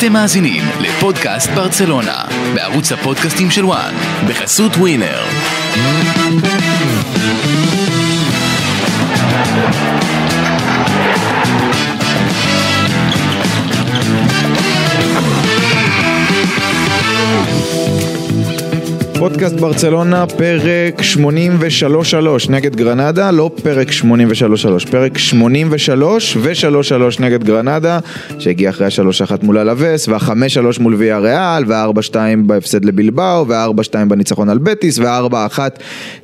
אתם מאזינים לפודקאסט ברצלונה, בערוץ הפודקאסטים של וואן, בחסות ווינר. פודקאסט ברצלונה, פרק 83-3 נגד גרנדה, לא פרק 83-3, פרק 83 ו-3-3 נגד גרנדה, שהגיע אחרי ה-3-1 מול אלווס, וה-5-3 מול ויה ריאל, וה-4-2 בהפסד לבלבאו, וה-4-2 בניצחון על בטיס, וה-4-1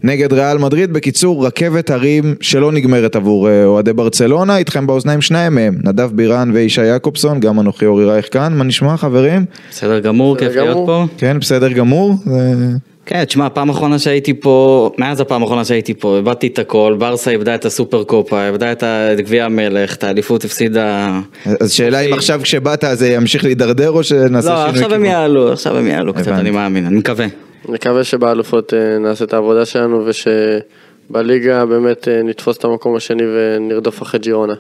נגד ריאל מדריד. בקיצור, רכבת הרים שלא נגמרת עבור אה, אוהדי ברצלונה, איתכם באוזניים שניים מהם, נדב בירן וישי יעקובסון, גם אנוכי אורי רייך כאן, מה נשמע חברים? בסדר גמור, כיף להיות. פה. כן, בסדר גמור. זה- כן, תשמע, הפעם האחרונה שהייתי פה, מאז הפעם האחרונה שהייתי פה, איבדתי את הכל, ברסה איבדה את הסופר קופה, איבדה את גביע המלך, את האליפות הפסידה... אז שאלה אם עכשיו כשבאת זה ימשיך להידרדר או שנעשה לא, שינוי? עכשיו הם? יעלו, עכשיו הם יעלו קצת. אני מאמין, אני מקווה. נקווה שבאלופות אה, נעשה את העבודה שלנו ושבליגה באמת אה, נתפוס את המקום השני ונרדוף אחרי ג'ירונה.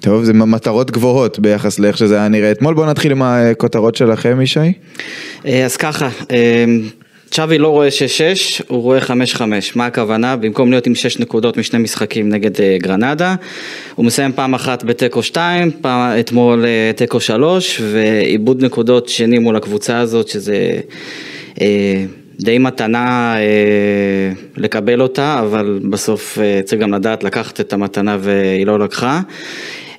טוב, זה מטרות גבוהות ביחס לאיך שזה היה נראה אתמול. בואו נתחיל עם הכותרות שלכם, ישי. אה, אז ככה, צ'אבי לא רואה 6-6, הוא רואה 5-5. מה הכוונה? במקום להיות עם 6 נקודות משני משחקים נגד אה, גרנדה, הוא מסיים פעם אחת בתיקו 2, פעם, אתמול אה, תיקו 3, ועיבוד נקודות שני מול הקבוצה הזאת, שזה אה, די מתנה אה, לקבל אותה, אבל בסוף אה, צריך גם לדעת לקחת את המתנה והיא לא לקחה.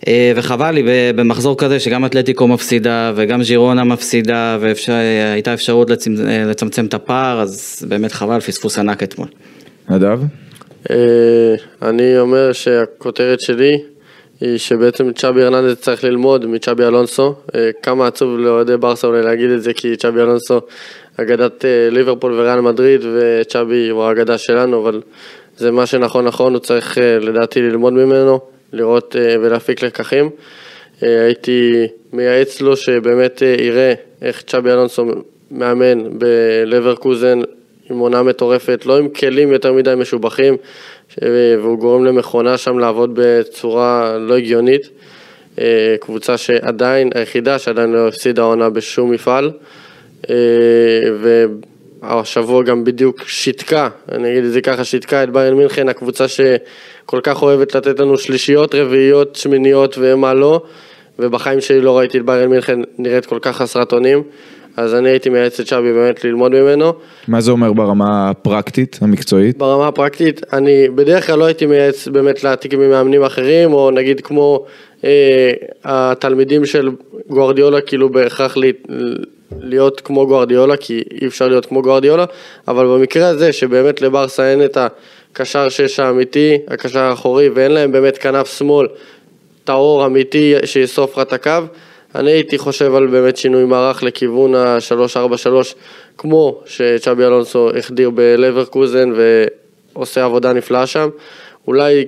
אה, וחבל לי במחזור כזה שגם אתלטיקו מפסידה וגם ז'ירונה מפסידה והייתה אפשרות אה, לצמצם את הפער אז באמת חבל פספוס ענק אתמול. נדב? אה, אני אומר שהכותרת שלי היא שבעצם צ'אבי הרננדז צריך ללמוד מצ'אבי אלונסו. כמה עצוב לאוהדי ברסה אולי להגיד את זה כי צ'אבי אלונסו אגדת ליברפול וריאל מדריד וצ'אבי הוא האגדה שלנו אבל זה מה שנכון נכון הוא צריך לדעתי ללמוד ממנו, לראות אה, ולהפיק לקחים. אה, הייתי מייעץ לו שבאמת אה, יראה איך צ'אבי אלונסו מאמן בלברקוזן עם עונה מטורפת, לא עם כלים יותר מדי משובחים, והוא גורם למכונה שם לעבוד בצורה לא הגיונית. קבוצה שעדיין, היחידה שעדיין לא הפסידה עונה בשום מפעל. והשבוע גם בדיוק שיתקה, אני אגיד את זה ככה, שיתקה את ביירן מינכן, הקבוצה שכל כך אוהבת לתת לנו שלישיות, רביעיות, שמיניות ומה לא, ובחיים שלי לא ראיתי את ביירן מינכן נראית כל כך חסרת אונים, אז אני הייתי מייעץ לצ'אבי באמת ללמוד ממנו. מה זה אומר ברמה הפרקטית, המקצועית? ברמה הפרקטית, אני בדרך כלל לא הייתי מייעץ באמת להעתיק ממאמנים אחרים, או נגיד כמו אה, התלמידים של גוארדיולה, כאילו בהכרח להיות כמו גוארדיולה, כי אי אפשר להיות כמו גוארדיולה, אבל במקרה הזה, שבאמת לברסה אין את הקשר שש האמיתי, הקשר האחורי, ואין להם באמת כנף שמאל טהור אמיתי שיאסוף לך את הקו. אני הייתי חושב על באמת שינוי מערך לכיוון ה-343, כמו שצ'אבי אלונסו החדיר בלברקוזן ועושה עבודה נפלאה שם. אולי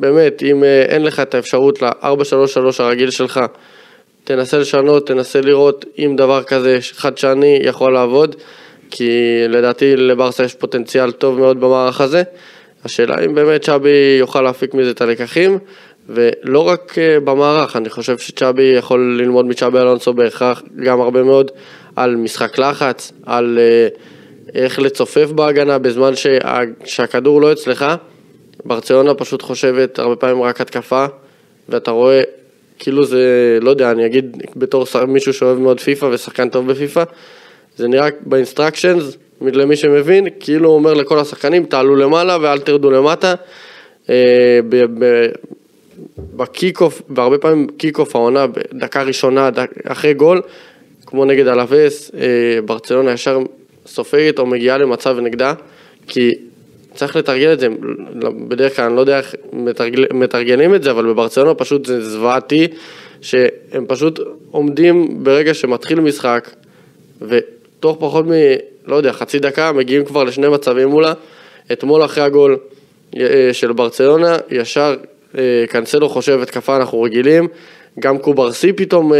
באמת, אם אה, אין לך את האפשרות ל-433 הרגיל שלך, תנסה לשנות, תנסה לראות אם דבר כזה חדשני יכול לעבוד, כי לדעתי לברסה יש פוטנציאל טוב מאוד במערך הזה. השאלה אם באמת צ'אבי יוכל להפיק מזה את הלקחים, ולא רק אה, במערך, אני חושב שצ'אבי יכול ללמוד מצ'אבי אלונסו בהכרח גם הרבה מאוד על משחק לחץ, על אה, איך לצופף בהגנה בזמן שה, שהכדור לא אצלך. ברצלונה פשוט חושבת הרבה פעמים רק התקפה, ואתה רואה, כאילו זה, לא יודע, אני אגיד בתור שר- מישהו שאוהב מאוד פיפא ושחקן טוב בפיפא, זה נראה באינסטרקשנס, למי שמבין, כאילו הוא אומר לכל השחקנים, תעלו למעלה ואל תרדו למטה. אה, ב kick off, והרבה פעמים kick off העונה, בדקה ראשונה, דק, אחרי גול, כמו נגד אלאבס, אה, ברצלונה ישר סופגת או מגיעה למצב נגדה, כי צריך לתרגל את זה, בדרך כלל אני לא יודע איך מתרגל, מתרגלים את זה, אבל בברצלונה פשוט זה זוועתי, שהם פשוט עומדים ברגע שמתחיל משחק, ותוך פחות מ... לא יודע, חצי דקה מגיעים כבר לשני מצבים מולה. אתמול אחרי הגול אה, של ברצלונה, ישר אה, קנסלו חושב התקפה, אנחנו רגילים. גם קוברסי פתאום, אה,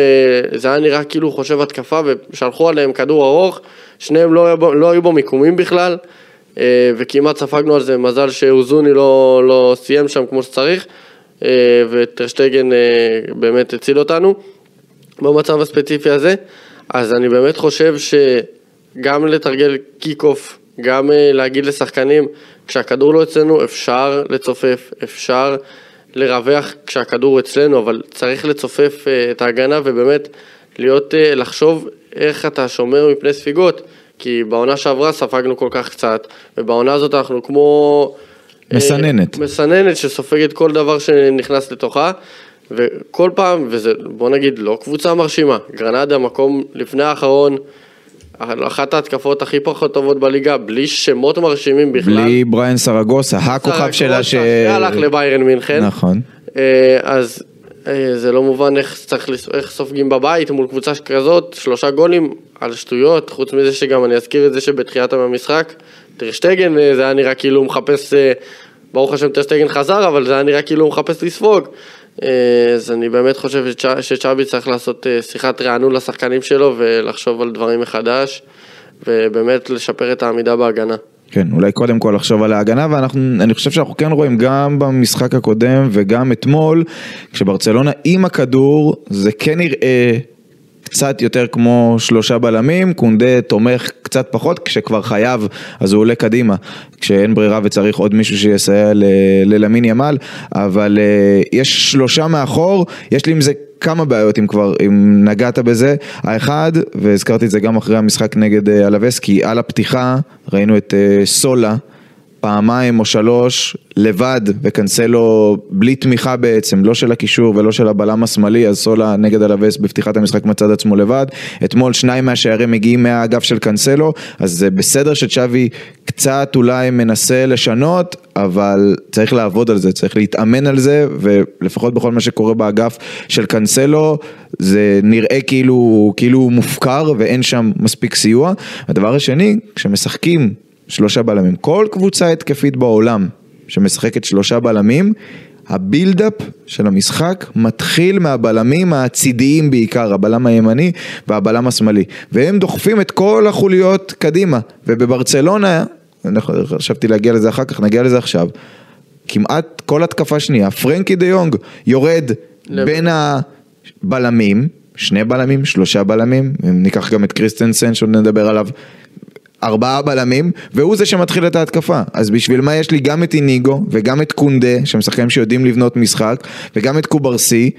זה היה נראה כאילו חושב התקפה ושלחו עליהם כדור ארוך, שניהם לא, היה בו- לא היו במיקומים בכלל, אה, וכמעט ספגנו על זה, מזל שאוזוני לא, לא סיים שם כמו שצריך, אה, וטרשטגן אה, באמת הציל אותנו במצב הספציפי הזה. אז אני באמת חושב שגם לתרגל קיק אוף, גם אה, להגיד לשחקנים, כשהכדור לא אצלנו אפשר לצופף, אפשר לרווח כשהכדור אצלנו, אבל צריך לצופף אה, את ההגנה ובאמת להיות, אה, לחשוב איך אתה שומר מפני ספיגות, כי בעונה שעברה ספגנו כל כך קצת, ובעונה הזאת אנחנו כמו... אה, מסננת. מסננת שסופגת כל דבר שנכנס לתוכה, וכל פעם, וזה בוא נגיד לא קבוצה מרשימה, גרנדה מקום לפני האחרון, אחת ההתקפות הכי פחות טובות בליגה, בלי שמות מרשימים בכלל. בלי בריין סרגוסה, הכוכב שלה ש... שהלך לביירן מינכן. נכון. אה, אז אה, זה לא מובן איך צריך, איך סופגים בבית מול קבוצה כזאת, שלושה גולים על שטויות, חוץ מזה שגם אני אזכיר את זה שבתחילת המשחק, טרשטגן אה, זה היה נראה כאילו הוא מחפש, אה, ברוך השם טרשטגן חזר, אבל זה היה נראה כאילו הוא מחפש לספוג. אה, אז אני באמת חושב שצ'- שצ'אבי צריך לעשות אה, שיחת רענון לשחקנים שלו ולחשוב על דברים מחדש, ובאמת לשפר את העמידה בהגנה. כן, אולי קודם כל לחשוב על ההגנה, ואני חושב שאנחנו כן רואים גם במשחק הקודם וגם אתמול, כשברצלונה עם הכדור, זה כן נראה קצת יותר כמו שלושה בלמים, קונדה תומך קצת פחות, כשכבר חייב אז הוא עולה קדימה, כשאין ברירה וצריך עוד מישהו שיסייע ללמין ימל, אבל אה, יש שלושה מאחור, יש לי עם זה כמה בעיות אם כבר, אם נגעת בזה. האחד, והזכרתי את זה גם אחרי המשחק נגד אה, אלווס, כי על הפתיחה ראינו את אה, סולה. פעמיים או שלוש לבד וקנסלו בלי תמיכה בעצם, לא של הקישור ולא של הבלם השמאלי, אז סולה נגד אלווס בפתיחת המשחק מצד עצמו לבד. אתמול שניים מהשערים מגיעים מהאגף של קנסלו, אז זה בסדר שצ'אבי קצת אולי מנסה לשנות, אבל צריך לעבוד על זה, צריך להתאמן על זה, ולפחות בכל מה שקורה באגף של קנסלו, זה נראה כאילו, כאילו הוא מופקר ואין שם מספיק סיוע. הדבר השני, כשמשחקים שלושה בלמים. כל קבוצה התקפית בעולם שמשחקת שלושה בלמים, הבילדאפ של המשחק מתחיל מהבלמים הצידיים בעיקר, הבלם הימני והבלם השמאלי. והם דוחפים את כל החוליות קדימה. ובברצלונה, חשבתי להגיע לזה אחר כך, נגיע לזה עכשיו, כמעט כל התקפה שנייה, פרנקי דה יונג יורד לב. בין הבלמים, שני בלמים, שלושה בלמים, אם ניקח גם את קריסטנסן שעוד נדבר עליו, ארבעה בלמים, והוא זה שמתחיל את ההתקפה. אז בשביל מה יש לי גם את איניגו, וגם את קונדה, שהם שחקנים שיודעים לבנות משחק, וגם את קוברסי,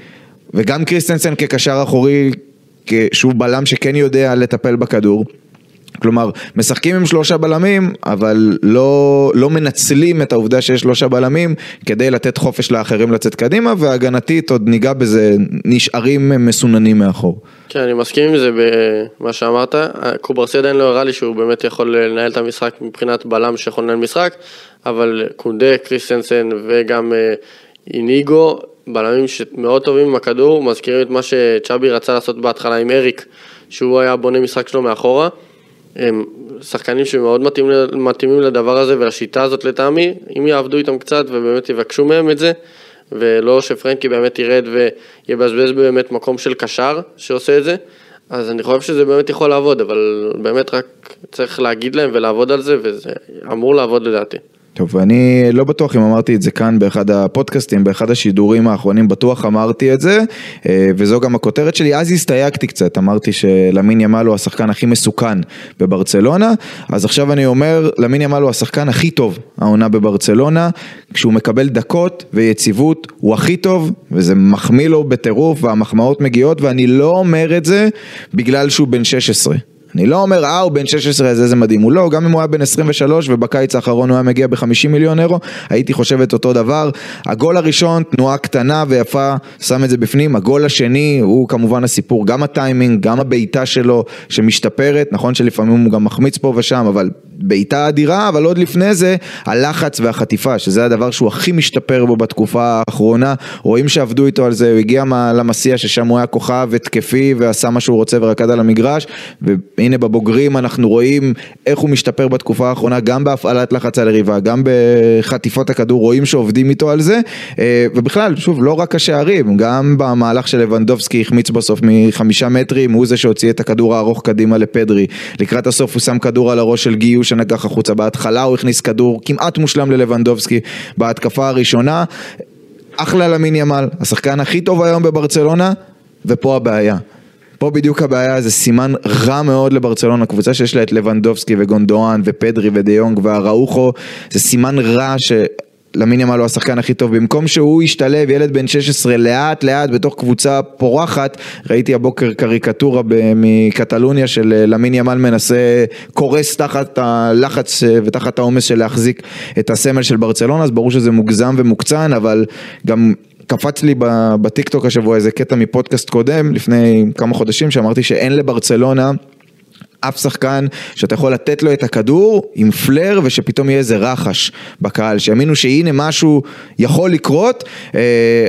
וגם קריסטנסן כקשר אחורי, שהוא בלם שכן יודע לטפל בכדור. כלומר, משחקים עם שלושה בלמים, אבל לא, לא מנצלים את העובדה שיש שלושה בלמים כדי לתת חופש לאחרים לצאת קדימה, והגנתית, עוד ניגע בזה, נשארים מסוננים מאחור. כן, אני מסכים עם זה במה שאמרת. קוברסי עדיין לא הראה לי שהוא באמת יכול לנהל את המשחק מבחינת בלם שיכול לנהל משחק, אבל קונדה, קריסטנסן וגם אה, איניגו, בלמים שמאוד טובים עם הכדור, מזכירים את מה שצ'אבי רצה לעשות בהתחלה עם אריק, שהוא היה בונה משחק שלו מאחורה. הם שחקנים שמאוד מתאימים, מתאימים לדבר הזה ולשיטה הזאת לטעמי, אם יעבדו איתם קצת ובאמת יבקשו מהם את זה, ולא שפרנקי באמת ירד ויבזבז באמת מקום של קשר שעושה את זה, אז אני חושב שזה באמת יכול לעבוד, אבל באמת רק צריך להגיד להם ולעבוד על זה, וזה אמור לעבוד לדעתי. טוב, אני לא בטוח אם אמרתי את זה כאן באחד הפודקאסטים, באחד השידורים האחרונים, בטוח אמרתי את זה, אה, וזו גם הכותרת שלי, אז הסתייגתי קצת, אמרתי שלמין ימל הוא השחקן הכי מסוכן בברצלונה, אז עכשיו אני אומר, למין ימל הוא השחקן הכי טוב העונה בברצלונה, כשהוא מקבל דקות ויציבות, הוא הכי טוב, וזה מחמיא לו בטירוף, והמחמאות מגיעות, ואני לא אומר את זה בגלל שהוא בן 16. אני לא אומר, אה, הוא בן 16, אז איזה מדהים. הוא לא, גם אם הוא היה בן 23 ובקיץ האחרון הוא היה מגיע ב-50 מיליון אירו, הייתי חושב את אותו דבר. הגול הראשון, תנועה קטנה ויפה, שם את זה בפנים. הגול השני, הוא כמובן הסיפור, גם הטיימינג, גם הבעיטה שלו שמשתפרת. נכון שלפעמים הוא גם מחמיץ פה ושם, אבל בעיטה אדירה, אבל עוד לפני זה, הלחץ והחטיפה, שזה הדבר שהוא הכי משתפר בו בתקופה האחרונה. רואים שעבדו איתו על זה, הוא הגיע למסיע ששם הוא היה כוכב התקפי ועשה מה שהוא רוצה ורקד על המגרש. והנה בבוגרים אנחנו רואים איך הוא משתפר בתקופה האחרונה, גם בהפעלת לחץ על יריבה, גם בחטיפות הכדור, רואים שעובדים איתו על זה. אה, ובכלל, שוב, לא רק השערים, גם במהלך של לבנדובסקי החמיץ בסוף מחמישה מטרים, הוא זה שהוציא את הכדור הארוך קדימה לפדרי. לקראת הסוף הוא שם כדור על הראש של גיו שנגח החוצה. בהתחלה הוא הכניס כדור כמעט מושלם ללבנדובסקי בהתקפה הראשונה. אחלה למין ימל, השחקן הכי טוב היום בברצלונה, ופה הבעיה. פה בדיוק הבעיה, זה סימן רע מאוד לברצלונה, קבוצה שיש לה את לבנדובסקי וגונדואן ופדרי ודיונג והראוכו, זה סימן רע ש... למין ימל הוא השחקן הכי טוב, במקום שהוא ישתלב, ילד בן 16 לאט לאט בתוך קבוצה פורחת, ראיתי הבוקר קריקטורה מקטלוניה של אה, למין ימל מנסה, קורס תחת הלחץ אה, ותחת העומס של להחזיק את הסמל של ברצלונה, אז ברור שזה מוגזם ומוקצן, אבל גם קפץ לי בטיקטוק השבוע איזה קטע מפודקאסט קודם, לפני כמה חודשים, שאמרתי שאין לברצלונה אף שחקן שאתה יכול לתת לו את הכדור עם פלר ושפתאום יהיה איזה רחש בקהל, שיאמינו שהנה משהו יכול לקרות, אה,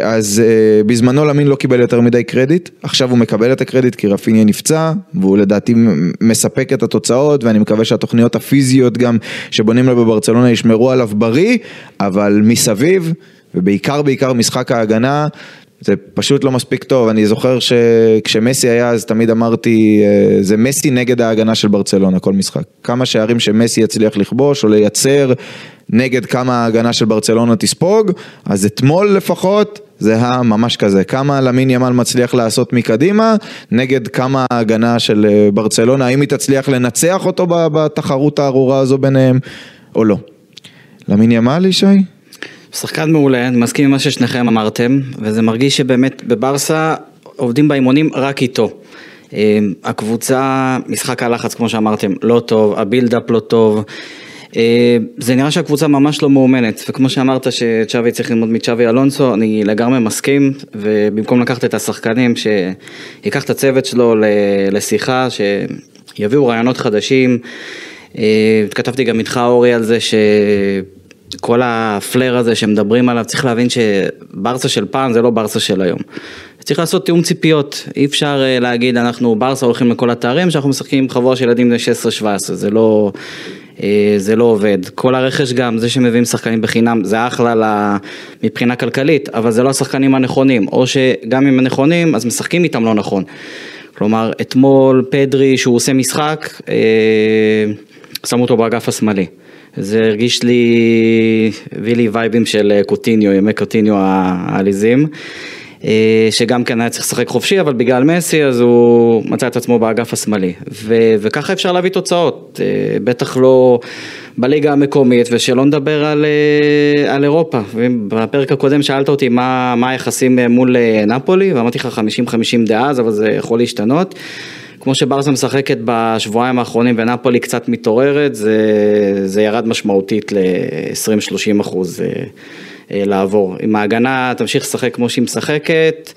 אז אה, בזמנו למין לא קיבל יותר מדי קרדיט, עכשיו הוא מקבל את הקרדיט כי רפיניה נפצע, והוא לדעתי מספק את התוצאות, ואני מקווה שהתוכניות הפיזיות גם שבונים לו בברצלונה ישמרו עליו בריא, אבל מסביב, ובעיקר בעיקר משחק ההגנה, זה פשוט לא מספיק טוב, אני זוכר שכשמסי היה אז תמיד אמרתי, אה, זה מסי נגד ההגנה של ברצלונה כל משחק. כמה שערים שמסי יצליח לכבוש או לייצר נגד כמה ההגנה של ברצלונה תספוג, אז אתמול לפחות זה היה ממש כזה, כמה למין ימל מצליח לעשות מקדימה, נגד כמה ההגנה של אה, ברצלונה, האם היא תצליח לנצח אותו בתחרות הארורה הזו ביניהם או לא. למין ימל, ישי? שחקן מעולה, אני מסכים עם מה ששניכם אמרתם, וזה מרגיש שבאמת בברסה עובדים באימונים רק איתו. אה, הקבוצה, משחק הלחץ כמו שאמרתם, לא טוב, הבילדאפ לא טוב. אה, זה נראה שהקבוצה ממש לא מאומנת, וכמו שאמרת שצ'אבי צריך ללמוד מצ'אבי אלונסו, אני לגמרי מסכים, ובמקום לקחת את השחקנים, שיקח את הצוות שלו לשיחה, שיביאו רעיונות חדשים. אה, כתבתי גם איתך אורי על זה ש... כל הפלר הזה שמדברים עליו, צריך להבין שברסה של פעם זה לא ברסה של היום. צריך לעשות תיאום ציפיות, אי אפשר אה, להגיד אנחנו ברסה הולכים לכל התארים, שאנחנו משחקים עם חבורה של ילדים בני 16-17, זה לא, אה, זה לא עובד. כל הרכש גם, זה שמביאים שחקנים בחינם, זה אחלה לה, מבחינה כלכלית, אבל זה לא השחקנים הנכונים, או שגם אם הם נכונים, אז משחקים איתם לא נכון. כלומר, אתמול פדרי, שהוא עושה משחק, אה, שמו אותו באגף השמאלי. זה הרגיש לי, הביא לי וייבים של אה, קוטיניו, ימי קוטיניו העליזים. אה, שגם כן היה צריך לשחק חופשי, אבל בגלל מסי אז הוא מצא את עצמו באגף השמאלי. ו- וככה אפשר להביא תוצאות, אה, בטח לא בליגה המקומית, ושלא נדבר על, על אירופה. בפרק הקודם שאלת אותי מה, מה היחסים מול נפולי, ואמרתי לך 50-50 דאז, אבל זה יכול להשתנות. כמו שברסה משחקת בשבועיים האחרונים ונפולי קצת מתעוררת, זה, זה ירד משמעותית ל-20-30 אחוז אה, אה, לעבור. אם ההגנה תמשיך לשחק כמו שהיא משחקת,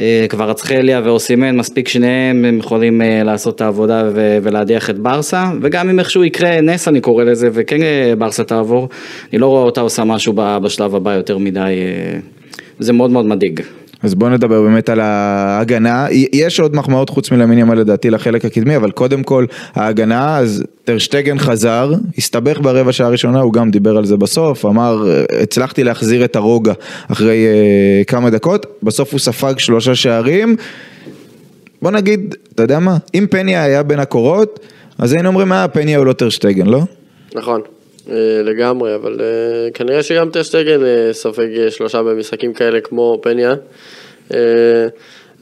אה, כבר אצחליה ואוסימן, מספיק שניהם, הם יכולים לעשות את העבודה ולהדיח את ברסה, וגם אם איכשהו יקרה נס אני קורא לזה, וכן ברסה תעבור, אני לא רואה אותה עושה משהו בשלב הבא יותר מדי, זה מאוד מאוד מדאיג. אז בואו נדבר באמת על ההגנה, יש עוד מחמאות חוץ מלמיניאמה לדעתי לחלק הקדמי, אבל קודם כל ההגנה, אז טרשטגן חזר, הסתבך ברבע שעה הראשונה, הוא גם דיבר על זה בסוף, אמר, הצלחתי להחזיר את הרוגע אחרי uh, כמה דקות, בסוף הוא ספג שלושה שערים, בוא נגיד, אתה יודע מה, אם פניה היה בין הקורות, אז היינו אומרים, אה, פניה הוא לא טרשטגן, לא? נכון. אה, לגמרי, אבל אה, כנראה שגם טרשטגן אה, סופג שלושה במשחקים כאלה כמו פניה.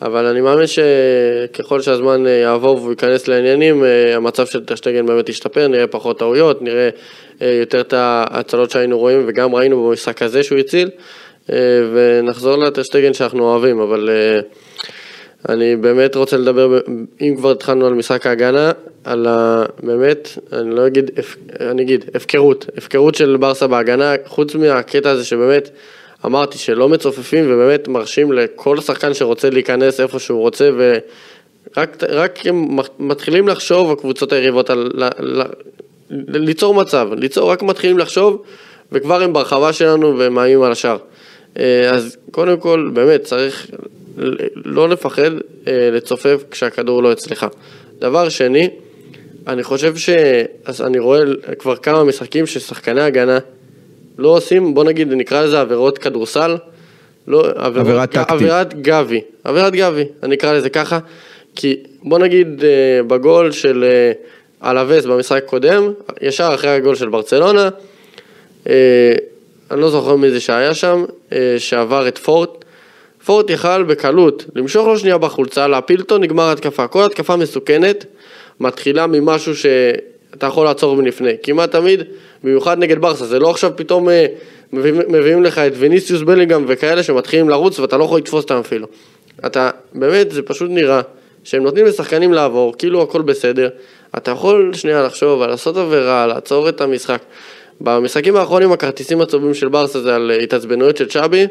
אבל אני מאמין שככל שהזמן יעבור והוא ייכנס לעניינים, המצב של טרשטגן באמת ישתפר, נראה פחות טעויות, נראה יותר את ההצלות שהיינו רואים וגם ראינו במשחק הזה שהוא הציל, ונחזור לטרשטגן שאנחנו אוהבים, אבל אני באמת רוצה לדבר, אם כבר התחלנו על משחק ההגנה, על ה... באמת, אני לא אגיד, אני אגיד, הפקרות, הפקרות של ברסה בהגנה, חוץ מהקטע הזה שבאמת אמרתי שלא מצופפים ובאמת מרשים לכל שחקן שרוצה להיכנס איפה שהוא רוצה ורק הם מתחילים לחשוב, הקבוצות היריבות, על, ל, ל, ליצור מצב, ליצור, רק מתחילים לחשוב וכבר הם ברחבה שלנו והם מאיימים על השאר. אה, אז קודם כל, באמת, צריך לא לפחד אה, לצופף כשהכדור לא אצלך. דבר שני, אני חושב ש... אז אני רואה כבר כמה משחקים ששחקני הגנה לא עושים, בוא נגיד, נקרא לזה עבירות כדורסל. לא, עבירות, עבירת טקטית. עבירת גבי, עבירת גבי, אני אקרא לזה ככה, כי בוא נגיד אה, בגול של אה, אלווס במשחק הקודם, ישר אחרי הגול של ברצלונה, אני לא זוכר מי זה שהיה שם, שעבר את פורט, פורט יכל בקלות למשוך לו שנייה בחולצה, להפיל אותו, נגמר התקפה. כל התקפה מסוכנת מתחילה ממשהו שאתה יכול לעצור מלפני. כמעט תמיד, במיוחד נגד ברסה, זה לא עכשיו פתאום אה, מביאים, מביאים לך את ויניסיוס בלינגהם וכאלה שמתחילים לרוץ ואתה לא יכול לתפוס אותם אפילו. אתה, באמת, זה פשוט נראה שהם נותנים לשחקנים לעבור, כאילו הכל בסדר. אתה יכול שנייה לחשוב על לעשות עבירה, לעצור את המשחק. במשחקים האחרונים הכרטיסים הצהובים של ברסה זה על התעצבנויות של צ'אבי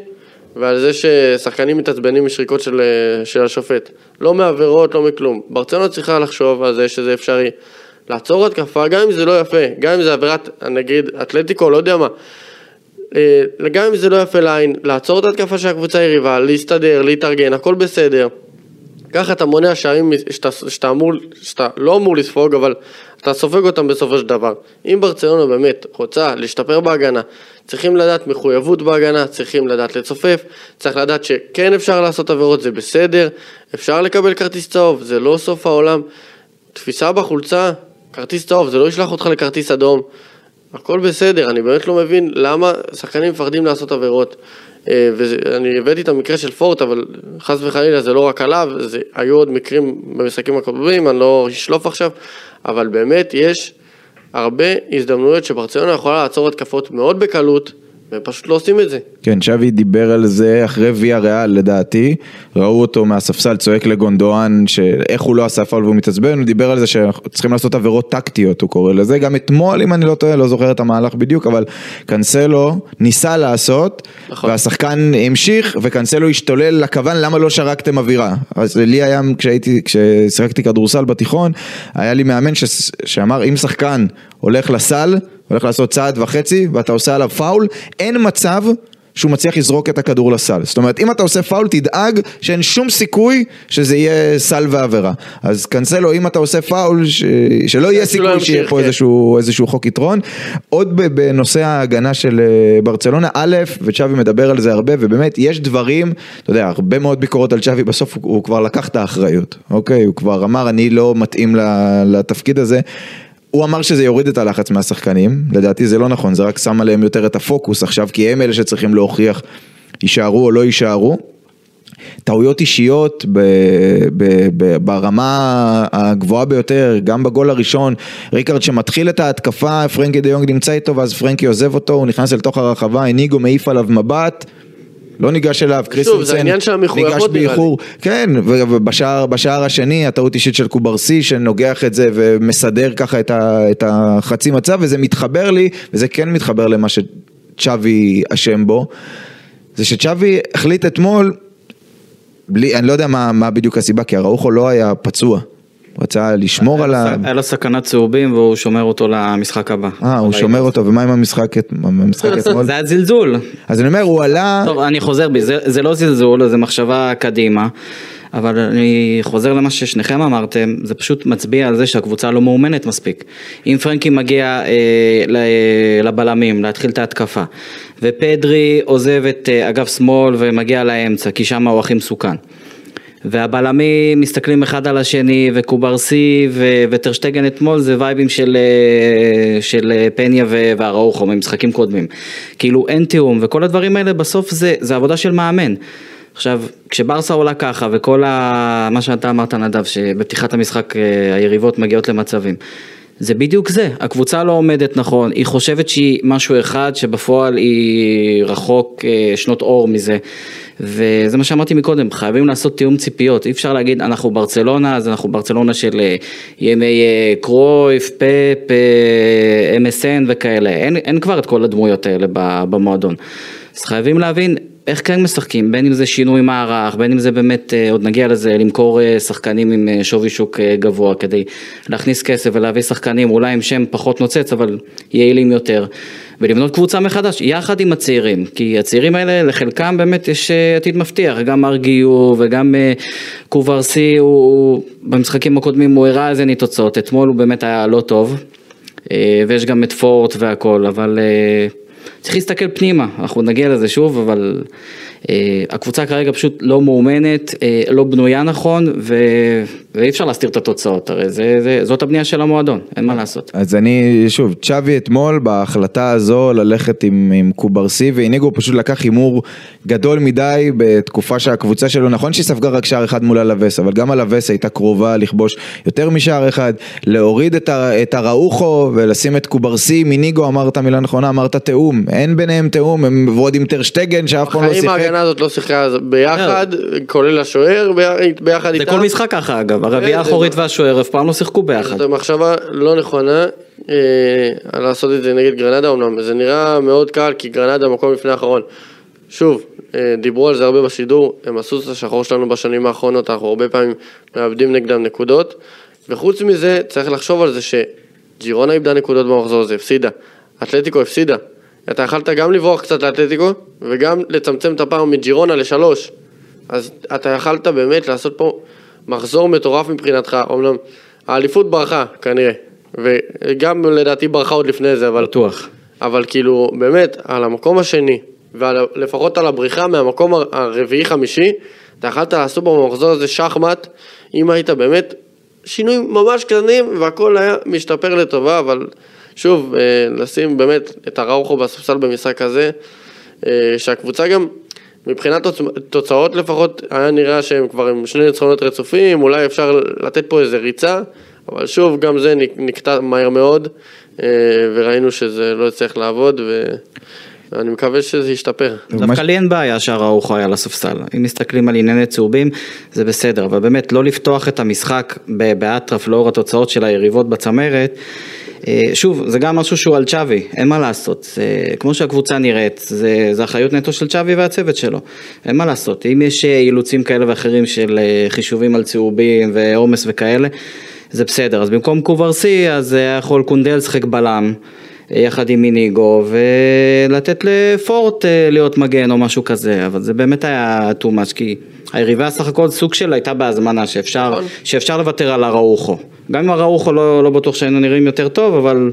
ועל זה ששחקנים מתעצבנים משריקות של, של השופט. לא מעבירות, לא מכלום. ברצלונה צריכה לחשוב על זה שזה אפשרי. לעצור התקפה, גם אם זה לא יפה, גם אם זה עבירת, נגיד, אתלטיקו, לא יודע מה. אה, גם אם זה לא יפה לעין, לעצור את ההתקפה של הקבוצה היריבה, להסתדר, להתארגן, הכל בסדר. ככה אתה מונע שערים שאתה, שאתה, אמור, שאתה לא אמור לספוג, אבל אתה סופג אותם בסופו של דבר. אם ברצלונה באמת רוצה להשתפר בהגנה, צריכים לדעת מחויבות בהגנה, צריכים לדעת לצופף, צריך לדעת שכן אפשר לעשות עבירות, זה בסדר, אפשר לקבל כרטיס צהוב, זה לא סוף העולם. תפיסה בחולצה, כרטיס צהוב, זה לא ישלח אותך לכרטיס אדום. הכל בסדר, אני באמת לא מבין למה שחקנים מפחדים לעשות עבירות. אה, ואני הבאתי את המקרה של פורט, אבל חס וחלילה זה לא רק עליו, זה, היו עוד מקרים במשחקים הקודמים, אני לא אשלוף עכשיו, אבל באמת יש הרבה הזדמנויות שברצלונה יכולה לעצור התקפות מאוד בקלות. והם פשוט לא עושים את זה. כן, שווי דיבר על זה אחרי ויה ריאל לדעתי, ראו אותו מהספסל צועק לגונדואן שאיך הוא לא עשה פאול והוא מתעצבן, הוא דיבר על זה שצריכים לעשות עבירות טקטיות, הוא קורא לזה, גם אתמול אם אני לא טועה, לא זוכר את המהלך בדיוק, אבל קנסלו ניסה לעשות, נכון. והשחקן המשיך וקנסלו השתולל לכוון, למה לא שרקתם אווירה? אז לי היה, כשהייתי, כששיחקתי כדורסל בתיכון, היה לי מאמן ש, שאמר אם שחקן הולך לסל, הולך לעשות צעד וחצי ואתה עושה עליו פאול, אין מצב שהוא מצליח לזרוק את הכדור לסל. זאת אומרת, אם אתה עושה פאול, תדאג שאין שום סיכוי שזה יהיה סל ועבירה. אז קנסלו, אם אתה עושה פאול, ש... שלא יהיה סיכוי שיהיה פה כן. איזשהו, איזשהו חוק יתרון. עוד בנושא ההגנה של אה, ברצלונה, א', וצ'אבי מדבר על זה הרבה, ובאמת, יש דברים, אתה יודע, הרבה מאוד ביקורות על צ'אבי, בסוף הוא, הוא כבר לקח את האחריות, אוקיי? הוא כבר אמר, אני לא מתאים לתפקיד הזה. הוא אמר שזה יוריד את הלחץ מהשחקנים, לדעתי זה לא נכון, זה רק שם עליהם יותר את הפוקוס עכשיו, כי הם אלה שצריכים להוכיח יישארו או לא יישארו. טעויות אישיות ב, ב, ב, ברמה הגבוהה ביותר, גם בגול הראשון, ריקארד שמתחיל את ההתקפה, פרנקי דה יונג נמצא איתו ואז פרנקי עוזב אותו, הוא נכנס אל תוך הרחבה, איניגו מעיף עליו מבט, לא ניגש אליו, קריסטנסן ניגש באיחור, כן, ובשער השני הטעות אישית של קוברסי שנוגח את זה ומסדר ככה את, ה, את החצי מצב וזה מתחבר לי, וזה כן מתחבר למה שצ'אבי אשם בו, זה שצ'אבי החליט אתמול, בלי, אני לא יודע מה, מה בדיוק הסיבה, כי אראוחו לא היה פצוע. הוא רצה לשמור על ה... היה לו סכנת צהובים והוא שומר אותו למשחק הבא. אה, הוא שומר אותו, ומה עם המשחק אתמול? זה היה זלזול. אז אני אומר, הוא עלה... טוב, אני חוזר בי, זה לא זלזול, זה מחשבה קדימה. אבל אני חוזר למה ששניכם אמרתם, זה פשוט מצביע על זה שהקבוצה לא מאומנת מספיק. אם פרנקי מגיע אה, לבלמים, להתחיל את ההתקפה, ופדרי עוזב את אה, אגף שמאל ומגיע לאמצע, כי שם הוא הכי מסוכן. והבלמים מסתכלים אחד על השני, וקוברסי ו- וטרשטגן אתמול זה וייבים של, אה, של אה, פניה והראוכו ממשחקים קודמים. כאילו אין תיאום, וכל הדברים האלה בסוף זה, זה עבודה של מאמן. עכשיו, כשברסה עולה ככה, וכל ה... מה שאתה אמרת נדב, שבפתיחת המשחק אה, היריבות מגיעות למצבים. זה בדיוק זה, הקבוצה לא עומדת נכון, היא חושבת שהיא משהו אחד שבפועל היא רחוק שנות אור מזה. וזה מה שאמרתי מקודם, חייבים לעשות תיאום ציפיות, אי אפשר להגיד אנחנו ברצלונה, אז אנחנו ברצלונה של אה, ימי אה, קרויף, פאפ, MSN וכאלה, אין, אין כבר את כל הדמויות האלה במועדון. אז חייבים להבין איך כן משחקים, בין אם זה שינוי מערך, בין אם זה באמת, אה, עוד נגיע לזה, למכור שחקנים עם שווי שוק גבוה כדי להכניס כסף ולהביא שחקנים אולי עם שם פחות נוצץ אבל יעילים יותר. ולבנות קבוצה מחדש, יחד עם הצעירים, כי הצעירים האלה לחלקם באמת יש אה, עתיד מבטיח, גם ארגיו וגם אה, קוברסי, הוא במשחקים הקודמים הוא הראה איזה ניתוצות, אתמול הוא באמת היה לא טוב, אה, ויש גם את פורט והכל, אבל צריך להסתכל פנימה, אנחנו נגיע לזה שוב, אבל הקבוצה כרגע פשוט לא מאומנת, אה, לא בנויה נכון, ו... ואי אפשר להסתיר את התוצאות, הרי זה, זה, זאת הבנייה של המועדון, אין מה לעשות. אז אני, שוב, צ'אבי אתמול בהחלטה הזו ללכת עם, עם קוברסי ואיניגו פשוט לקח הימור גדול מדי בתקופה שהקבוצה שלו, נכון שהיא ספגה רק שער אחד מול הלווס, אבל גם הלווס הייתה קרובה לכבוש יותר משער אחד, להוריד את, ה, את הראוכו ולשים את קוברסי עם איניגו, אמרת מילה נכונה, אמרת תיאום, אין ביניהם תיאום, הם ועוד עם טרשטגן שאף פעם לא שיחק. ההגנה הזאת לא שיחקה ביחד, כולל השוער ביחד זה איתם? כל משחק ככה אגב, הרביעייה כן, זה- האחורית והשוער אף פעם לא שיחקו ביחד. זו מחשבה לא נכונה אה, לעשות את זה נגד גרנדה אמנם, זה נראה מאוד קל כי גרנדה מקום לפני האחרון. שוב, אה, דיברו על זה הרבה בשידור, הם עשו את השחור שלנו בשנים האחרונות, אנחנו הרבה פעמים מאבדים נגדם נקודות, וחוץ מזה צריך לחשוב על זה שג'ירונה איבדה נקודות במחזור הזה, הפסידה, אתלטיקו הפסידה. אתה יכלת גם לברוח קצת לאתלטיקו וגם לצמצם את הפער מג'ירונה לשלוש. אז אתה יכלת באמת לעשות פה מחזור מטורף מבחינתך, אמנם האליפות ברחה כנראה, וגם לדעתי ברחה עוד לפני זה, אבל, בטוח. אבל כאילו באמת על המקום השני, ולפחות על הבריחה מהמקום הר- הרביעי-חמישי, אתה יכלת לעשות במחזור הזה שחמט, אם היית באמת שינויים ממש קטנים והכל היה משתפר לטובה, אבל שוב, אה, לשים באמת את הראוכו בספסל במשחק הזה, אה, שהקבוצה גם, מבחינת תוצ- תוצאות לפחות, היה נראה שהם כבר עם שני ניצחונות רצופים, אולי אפשר לתת פה איזה ריצה, אבל שוב, גם זה נק- נקטע מהר מאוד, אה, וראינו שזה לא יצטרך לעבוד, ואני מקווה שזה ישתפר. דווקא לי אין בעיה שהראוכו היה לספסל. אם מסתכלים על ענייני צהובים, זה בסדר, אבל באמת לא לפתוח את המשחק באטרף לאור התוצאות של היריבות בצמרת. אה, שוב, זה גם משהו שהוא על צ'אבי, אין מה לעשות. זה, כמו שהקבוצה נראית, זה, זה אחריות נטו של צ'אבי והצוות שלו. אין מה לעשות. אם יש אה, אילוצים כאלה ואחרים של אה, חישובים על צהובים ועומס וכאלה, זה בסדר. אז במקום קוברסי, אז היה יכול קונדל לשחק בלם. יחד עם מיניגו ולתת לפורט להיות מגן או משהו כזה, אבל זה באמת היה too much כי היריבה סך הכל סוג של הייתה בהזמנה שאפשר, נכון. שאפשר לוותר על הראוכו. גם אם הראוכו לא, לא בטוח שהיינו נראים יותר טוב, אבל,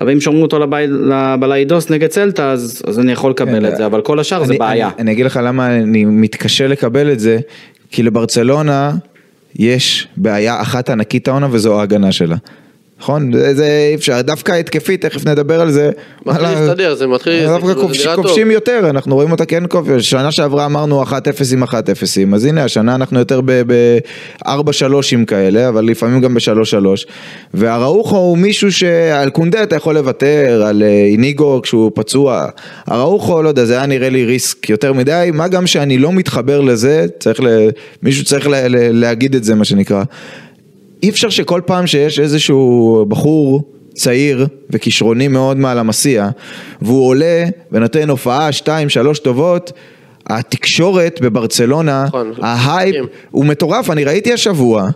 אבל אם שומרים אותו לבלאידוס נגד צלטה אז, אז אני יכול לקבל את זה, אבל כל השאר זה אני- בעיה. אני, אני אגיד לך למה אני מתקשה לקבל את זה, כי לברצלונה יש בעיה אחת ענקית העונה וזו ההגנה שלה. נכון? זה, אי אפשר, דווקא התקפית, תכף נדבר על זה. מתחיל להסתדר, זה מתחיל- דווקא. כובשים יותר, אנחנו רואים אותה כן כובש. שנה שעברה אמרנו 1-0 עם 1-0, אז הנה השנה אנחנו יותר ב-4-3 כאלה, אבל לפעמים גם ב-3-3. והראוכו הוא מישהו שעל קונדה אתה יכול לוותר, על אה, איניגו כשהוא פצוע. הראוכו, לא יודע, זה היה נראה לי ריסק יותר מדי, מה גם שאני לא מתחבר לזה, צריך ל... מישהו צריך ל... ל... להגיד את זה מה שנקרא. אי אפשר שכל פעם שיש איזשהו בחור צעיר וכישרוני מאוד מלה מאסיה, והוא עולה ונותן הופעה שתיים שלוש טובות, התקשורת בברצלונה, נכון, ההייפ מסכים. הוא מטורף, אני ראיתי השבוע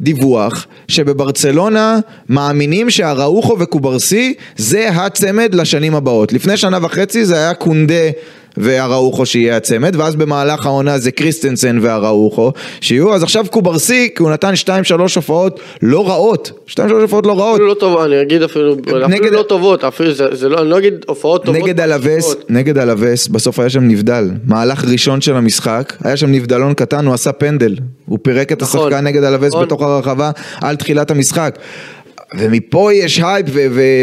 דיווח שבברצלונה מאמינים שאראוחו וקוברסי זה הצמד לשנים הבאות. לפני שנה וחצי זה היה קונדה ואראוחו שיהיה הצמד, ואז במהלך העונה זה קריסטנסן ואראוחו שיהיו, אז עכשיו קוברסי, כי הוא נתן 2-3 הופעות לא רעות, 2-3 הופעות לא רעות, אפילו לא טוב, אני אגיד אפילו, אפילו נגד- לא טובות, אפילו זה, זה לא, אני לא אגיד הופעות טובות. נגד אלאבס. נגד אלאבס, בסוף היה שם נבדל. מהלך ראשון של המשחק, היה שם נבדלון קטן, הוא עשה פנדל. הוא פירק את נכון, השחקן נגד אלאבס נכון. בתוך הרחבה על תחילת המשחק. ומפה יש הייפ,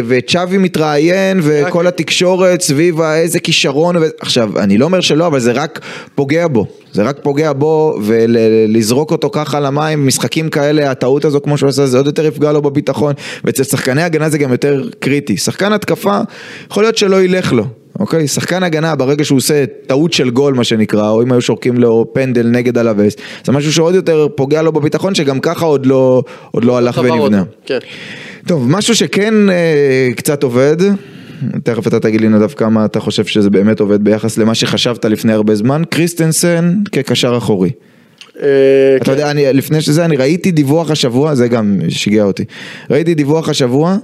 וצ'אבי מתראיין, וכל התקשורת סביב איזה כישרון, ו- עכשיו, אני לא אומר שלא, אבל זה רק פוגע בו. זה רק פוגע בו, ולזרוק אותו ככה למים, משחקים כאלה, הטעות הזו כמו שהוא עשה, זה עוד יותר יפגע לו בביטחון. ואצל שחקני הגנה זה גם יותר קריטי. שחקן התקפה, יכול להיות שלא ילך לו. אוקיי, שחקן הגנה ברגע שהוא עושה טעות של גול מה שנקרא, או אם היו שורקים לו פנדל נגד הלווס, זה משהו שעוד יותר פוגע לו בביטחון שגם ככה עוד לא, עוד לא הלך צבר ונבנה. כן. טוב, משהו שכן אה, קצת עובד, תכף אתה תגיד לי נדב כמה אתה חושב שזה באמת עובד ביחס למה שחשבת לפני הרבה זמן, קריסטנסן כקשר אחורי. אה, אתה כן. יודע, אני, לפני שזה אני ראיתי דיווח השבוע, זה גם שיגע אותי, ראיתי דיווח השבוע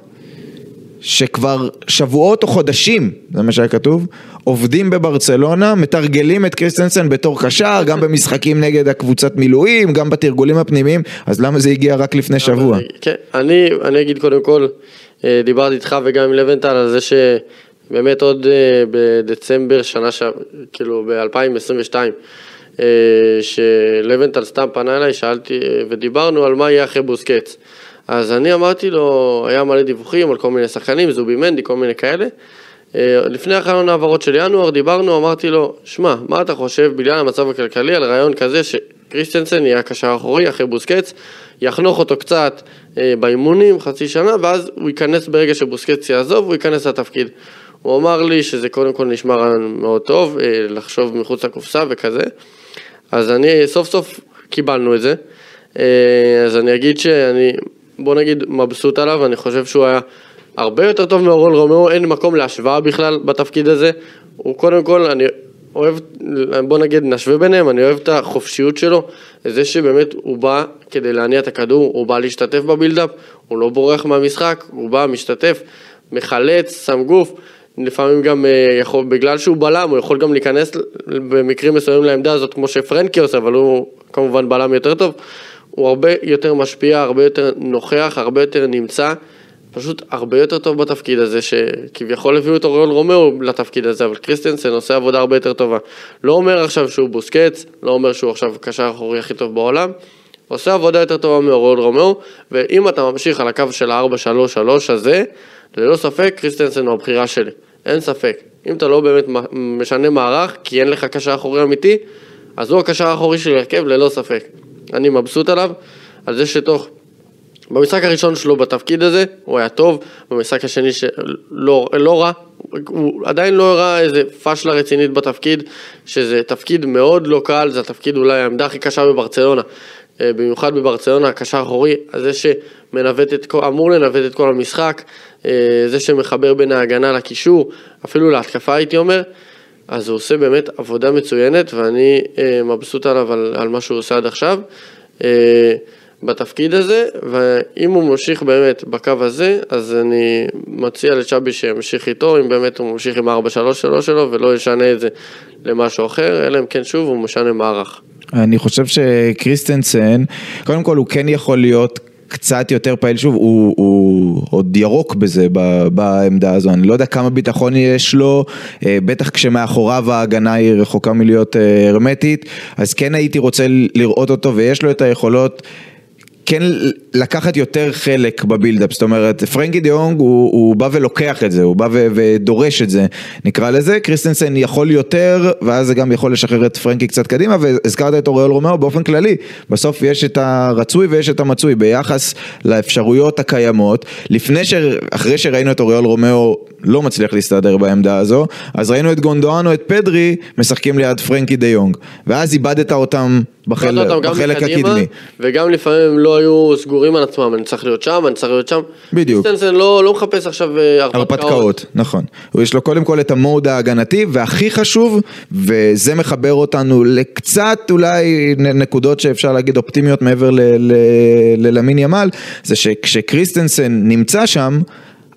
שכבר שבועות או חודשים, זה מה שהיה כתוב, עובדים בברצלונה, מתרגלים את קריסטנסן בתור קשר, גם במשחקים נגד הקבוצת מילואים, גם בתרגולים הפנימיים, אז למה זה הגיע רק לפני שבוע? כן, אני, אני אגיד קודם כל, אה, דיברתי איתך וגם עם לבנטל על זה באמת עוד אה, בדצמבר שנה, ש... כאילו ב-2022, אה, שלבנטל סתם פנה אליי, שאלתי ודיברנו על מה יהיה אחרי בוסקץ. אז אני אמרתי לו, היה מלא דיווחים על כל מיני שחקנים, זובי מנדי, כל מיני כאלה. אה, לפני החלון העברות של ינואר דיברנו, אמרתי לו, שמע, מה אתה חושב בגלל המצב הכלכלי על רעיון כזה שקריסטנסן יהיה הקשר האחורי אחרי בוסקץ, יחנוך אותו קצת אה, באימונים חצי שנה, ואז הוא ייכנס ברגע שבוסקץ יעזוב, הוא ייכנס לתפקיד. הוא אמר לי שזה קודם כל נשמע רעיון מאוד טוב, אה, לחשוב מחוץ לקופסה וכזה. אז אני, סוף סוף קיבלנו את זה. אז אני אגיד שאני, בוא נגיד, מבסוט עליו, אני חושב שהוא היה הרבה יותר טוב מאוריול רומאו, אין מקום להשוואה בכלל בתפקיד הזה. הוא קודם כל, אני אוהב, בוא נגיד, נשווה ביניהם, אני אוהב את החופשיות שלו, זה שבאמת הוא בא כדי להניע את הכדור, הוא בא להשתתף ב build-up, הוא לא בורח מהמשחק, הוא בא, משתתף, מחלץ, שם גוף. לפעמים גם אה, יכול, בגלל שהוא בלם, הוא יכול גם להיכנס במקרים מסוימים לעמדה הזאת כמו שפרנקי עושה, אבל הוא כמובן בלם יותר טוב. הוא הרבה יותר משפיע, הרבה יותר נוכח, הרבה יותר נמצא, פשוט הרבה יותר טוב בתפקיד הזה, שכביכול הביאו את אוריול רומאו לתפקיד הזה, אבל קריסטנסן עושה עבודה הרבה יותר טובה. לא אומר עכשיו שהוא בוסקץ, לא אומר שהוא עכשיו קשר אחורי הכי טוב בעולם, עושה עבודה יותר טובה מאוריול רומאו, ואם אתה ממשיך על הקו של ה-4-3-3 הזה, ללא ספק קריסטנסן הוא הבחירה שלי, אין ספק. אם אתה לא באמת משנה מערך, כי אין לך קשר אחורי אמיתי, אז הוא הקשר האחורי של הרכב ללא ספק. אני מבסוט עליו, על זה שתוך... במשחק הראשון שלו בתפקיד הזה, הוא היה טוב, במשחק השני שלא לא רע, הוא עדיין לא הראה איזה פשלה רצינית בתפקיד, שזה תפקיד מאוד לא קל, זה התפקיד אולי העמדה הכי קשה בברצלונה. אה, במיוחד בברצלונה, הקשר האחורי, זה שמנווט את כל, אמור לנווט את כל המשחק, אה, זה שמחבר בין ההגנה לקישור, אפילו להתקפה הייתי אומר, אז הוא עושה באמת עבודה מצוינת ואני אה, מבסוט עליו על, על מה שהוא עושה עד עכשיו. בתפקיד הזה, ואם הוא ממשיך באמת בקו הזה, אז אני מציע לצ'אבי שימשיך איתו, אם באמת הוא ממשיך עם 4-3-3 שלו ולא ישנה את זה למשהו אחר, אלא אם כן שוב הוא משנה מערך. אני חושב שקריסטנסן, קודם כל הוא כן יכול להיות קצת יותר פעיל, שוב, הוא, הוא עוד ירוק בזה, ב, בעמדה הזו, אני לא יודע כמה ביטחון יש לו, אה, בטח כשמאחוריו ההגנה היא רחוקה מלהיות אה, הרמטית, אז כן הייתי רוצה לראות אותו ויש לו את היכולות. כן לקחת יותר חלק בבילדאפ, זאת אומרת פרנקי דיונג הוא, הוא בא ולוקח את זה, הוא בא ו, ודורש את זה נקרא לזה, קריסטנסן יכול יותר ואז זה גם יכול לשחרר את פרנקי קצת קדימה והזכרת את אוריול רומאו באופן כללי, בסוף יש את הרצוי ויש את המצוי ביחס לאפשרויות הקיימות, לפני ש... אחרי שראינו את אוריול רומאו לא מצליח להסתדר בעמדה הזו, אז ראינו את גונדואן או את פדרי משחקים ליד פרנקי דיונג ואז איבדת אותם בחל... בחלק הקדמי. וגם לפעמים הם לא היו סגורים על עצמם, אני צריך להיות שם, אני צריך להיות שם. בדיוק. קיסטנסן לא, לא מחפש עכשיו אה, הרפתקאות. נכון. יש לו קודם כל את המוד ההגנתי, והכי חשוב, וזה מחבר אותנו לקצת אולי נקודות שאפשר להגיד אופטימיות מעבר ללמין ימל, זה שכשקריסטנסן נמצא שם,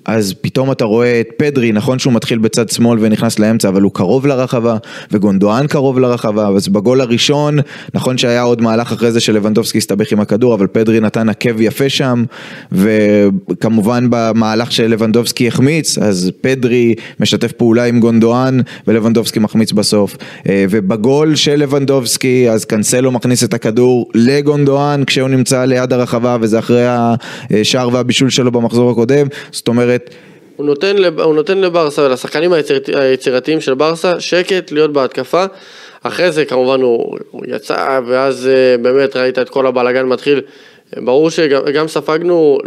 אז פתאום אתה רואה את פדרי, נכון שהוא מתחיל בצד שמאל ונכנס לאמצע, אבל הוא קרוב לרחבה, וגונדואן קרוב לרחבה, אז בגול הראשון, נכון שהיה עוד מהלך אחרי זה שלבנדובסקי הסתבך עם הכדור, אבל פדרי נתן עקב יפה שם, וכמובן במהלך שלבנדובסקי החמיץ, אז פדרי משתף פעולה עם גונדואן, ולבנדובסקי מחמיץ בסוף. אה, ובגול של לבנדובסקי, אז קנסלו מכניס את הכדור לגונדואן, כשהוא נמצא ליד הרחבה, וזה אחרי השער והבישול שלו במחזור הקודם, זאת אומרת, אומרת... הוא נותן, לב, הוא נותן לברסה ולשחקנים היצירת, היצירתיים של ברסה שקט להיות בהתקפה. אחרי זה כמובן הוא, הוא יצא ואז אה, באמת ראית את כל הבלאגן מתחיל. ברור שגם ספגנו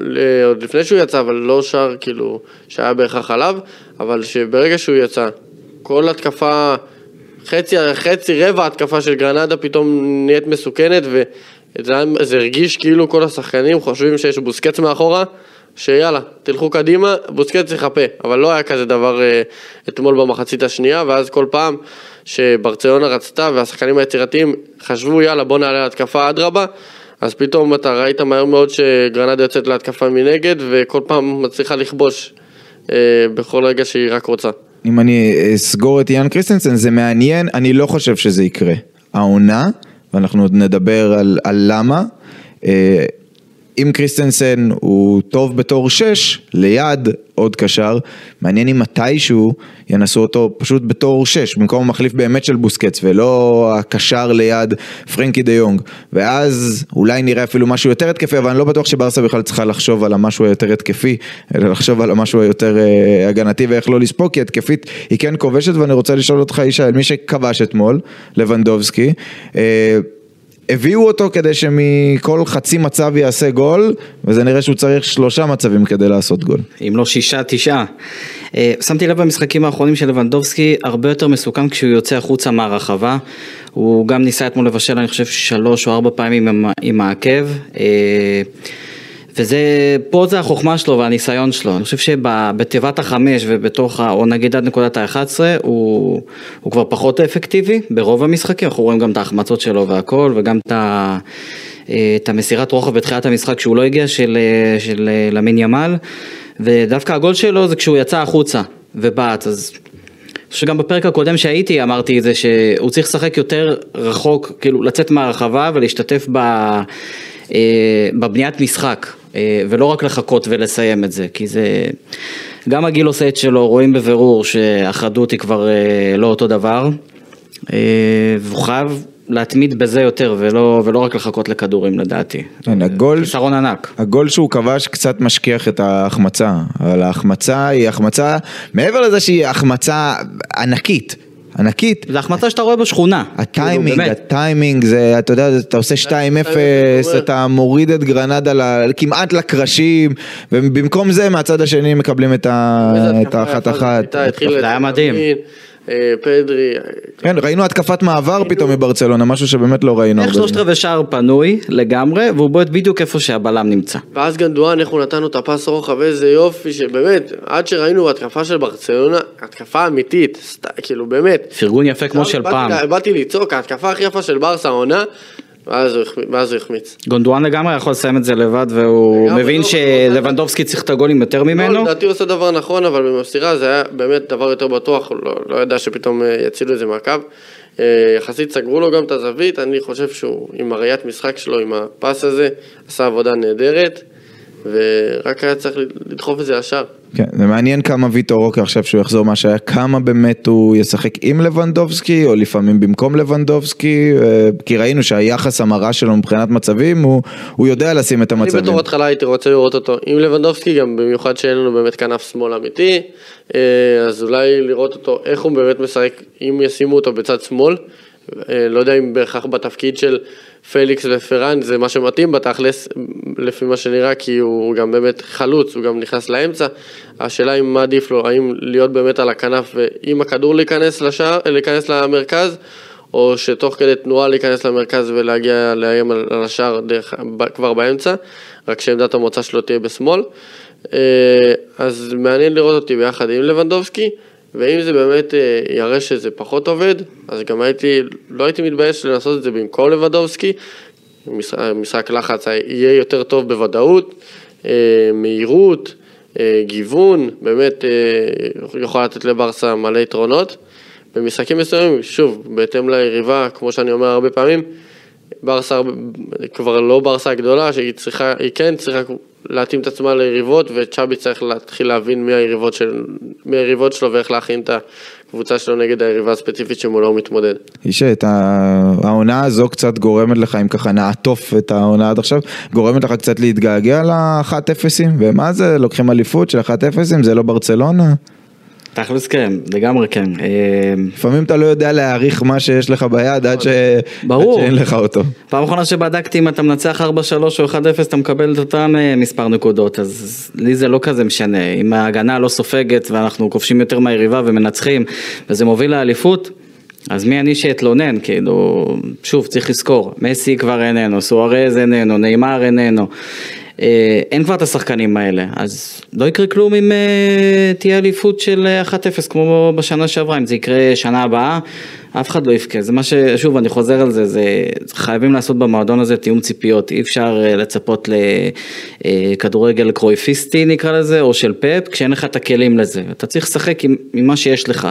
עוד לפני שהוא יצא, אבל לא שר כאילו שהיה בהכרח עליו, אבל שברגע שהוא יצא, כל התקפה, חצי, חצי רבע התקפה של גרנדה פתאום נהיית מסוכנת וזה הרגיש כאילו כל השחקנים חושבים שיש בוסקץ מאחורה שיאללה, תלכו קדימה, בוסקץ יחפה, אבל לא היה כזה דבר אה, אתמול במחצית השנייה, ואז כל פעם שברצלונה רצתה והשחקנים היצירתיים חשבו יאללה בוא נעלה להתקפה אדרבה, אז פתאום אתה ראית מהר מאוד שגרנאדה יוצאת להתקפה מנגד, וכל פעם מצליחה לכבוש אה, בכל רגע שהיא רק רוצה. אם אני אסגור את יאן קריסטנסן, זה מעניין, אני לא חושב שזה יקרה. העונה, ואנחנו עוד נדבר על, על למה, אה, אם קריסטנסן הוא טוב בתור שש, ליד עוד קשר, מעניין אם מתישהו ינסו אותו פשוט בתור שש, במקום המחליף באמת של בוסקץ, ולא הקשר ליד פרנקי דה יונג. ואז אולי נראה אפילו משהו יותר התקפי, אבל אני לא בטוח שברסה בכלל צריכה לחשוב על המשהו היותר התקפי, אלא לחשוב על המשהו היותר אה, הגנתי ואיך לא לספוג, כי התקפית היא כן כובשת, ואני רוצה לשאול אותך ישי, מי שכבש אתמול, לבנדובסקי, אה, הביאו אותו כדי שמכל חצי מצב יעשה גול, וזה נראה שהוא צריך שלושה מצבים כדי לעשות גול. אם לא שישה, תשעה. אה, שמתי לב במשחקים האחרונים של לבנדובסקי, הרבה יותר מסוכן כשהוא יוצא החוצה מהרחבה. הוא גם ניסה אתמול לבשל, אני חושב, שלוש או ארבע פעמים עם, עם העקב. וזה, פה זה החוכמה שלו והניסיון שלו, אני חושב שבתיבת החמש ובתוך, או נגיד עד נקודת ה-11, הוא, הוא כבר פחות אפקטיבי ברוב המשחקים, אנחנו רואים גם את ההחמצות שלו והכל, וגם את, ה, את המסירת רוחב בתחילת המשחק שהוא לא הגיע של, של למין ימל, ודווקא הגול שלו זה כשהוא יצא החוצה ובעט, אז שגם בפרק הקודם שהייתי אמרתי את זה שהוא צריך לשחק יותר רחוק, כאילו לצאת מהרחבה ולהשתתף ב, אה, בבניית משחק. אה, ולא רק לחכות ולסיים את זה, כי זה... גם הגיל עושה את שלו, רואים בבירור שהחדות היא כבר אה, לא אותו דבר, אה, והוא חייב להתמיד בזה יותר ולא, ולא רק לחכות לכדורים לדעתי. כן, הגול, חיסרון ענק. הגול שהוא כבש קצת משכיח את ההחמצה, אבל ההחמצה היא החמצה, מעבר לזה שהיא החמצה ענקית. ענקית. זה החמצה שאתה רואה בשכונה. הטיימינג, כאילו, הטיימינג זה, אתה יודע, אתה עושה 2-0, אתה מוריד את גרנדה כמעט לקרשים, ובמקום זה מהצד השני מקבלים את האחת-אחת. זה היה מדהים. אה, פדרי. כן, ראינו התקפת מעבר פתאום מברצלונה, משהו שבאמת לא ראינו איך שלושת. רבעי שער פנוי לגמרי, והוא בועט בדיוק איפה שהבלם נמצא. ואז גנדואן, איך הוא נתן לו את הפס רוחב, איזה יופי, שבאמת, עד שראינו התקפה של ברצלונה, התקפה אמיתית, כאילו באמת. פרגון יפה כמו של פעם. באתי לצעוק, ההתקפה הכי יפה של ברסה העונה, ואז הוא החמיץ. גונדואן לגמרי יכול לסיים את זה לבד, והוא לגמרי, מבין לא, שלבנדובסקי צריך את הגולים יותר לא, ממנו. לדעתי הוא עושה דבר נכון, אבל במסירה זה היה באמת דבר יותר בטוח, הוא לא, לא ידע שפתאום אה, יצילו את זה מהקו. אה, יחסית סגרו לו גם את הזווית, אני חושב שהוא עם הראיית משחק שלו, עם הפס הזה, עשה עבודה נהדרת, ורק היה צריך לדחוף את זה ישר. כן, זה מעניין כמה ויטור רוקר עכשיו שהוא יחזור מה שהיה, כמה באמת הוא ישחק עם לבנדובסקי, או לפעמים במקום לבנדובסקי, אה, כי ראינו שהיחס המרה שלו מבחינת מצבים, הוא, הוא יודע לשים את אני המצבים. בתור התחלה הייתי רוצה לראות אותו עם לבנדובסקי, גם במיוחד שאין לנו באמת כנף שמאל אמיתי, אה, אז אולי לראות אותו, איך הוא באמת משחק, אם ישימו אותו בצד שמאל, לא יודע אם בהכרח בתפקיד של פליקס ופרן זה מה שמתאים בתכלס, לפי מה שנראה, כי הוא גם באמת חלוץ, הוא גם נכנס לאמצע, השאלה אם מה עדיף לו, האם להיות באמת על הכנף ועם הכדור להיכנס, לשער, להיכנס למרכז, או שתוך כדי תנועה להיכנס למרכז ולהגיע לאיים על השער דרך, כבר באמצע, רק שעמדת המוצא שלו תהיה בשמאל. אה, אז מעניין לראות אותי ביחד עם לבנדובסקי, ואם זה באמת אה, יראה שזה פחות עובד, אז גם הייתי, לא הייתי מתבייש לנסות את זה במקום לבנדובסקי. משחק, לחץ יהיה יותר טוב בוודאות, אה, מהירות, אה, גיוון, באמת יכול לתת לברסה מלא יתרונות. במשחקים מסוימים, שוב, בהתאם ליריבה, כמו שאני אומר הרבה פעמים, ברסה כבר לא ברסה הגדולה, שהיא צריכה, היא כן צריכה להתאים את עצמה ליריבות, וצ'אבי צריך להתחיל להבין מי היריבות, של, מי היריבות שלו ואיך להכין את הקבוצה שלו נגד היריבה הספציפית שמולה הוא מתמודד. ישי, את העונה הזו קצת גורמת לך, אם ככה נעטוף את העונה עד עכשיו, גורמת לך קצת להתגעגע לאחת אפסים, ומה זה, לוקחים אליפות של אחת אפסים, זה לא ברצלונה? תכלס כן, לגמרי כן. אה, לפעמים אתה לא יודע להעריך מה שיש לך ביד עד, ש... ברור. עד שאין לך אותו. פעם אחרונה שבדקתי אם אתה מנצח 4-3 או 1-0 אתה מקבל את אותם אה, מספר נקודות אז לי זה לא כזה משנה אם ההגנה לא סופגת ואנחנו כובשים יותר מהיריבה ומנצחים וזה מוביל לאליפות אז מי אני שאתלונן כאילו שוב צריך לזכור מסי כבר איננו סוארז איננו נאמר איננו אין כבר את השחקנים האלה אז לא יקרה כלום אם אה, תהיה אליפות של אה, 1-0 כמו בשנה שעברה אם זה יקרה שנה הבאה אף אחד לא יבכה, זה מה ש... שוב, אני חוזר על זה, זה חייבים לעשות במועדון הזה תיאום ציפיות, אי אפשר אה, לצפות לכדורגל קרויפיסטי נקרא לזה, או של פאפ, כשאין לך את הכלים לזה. אתה צריך לשחק עם, עם מה שיש לך,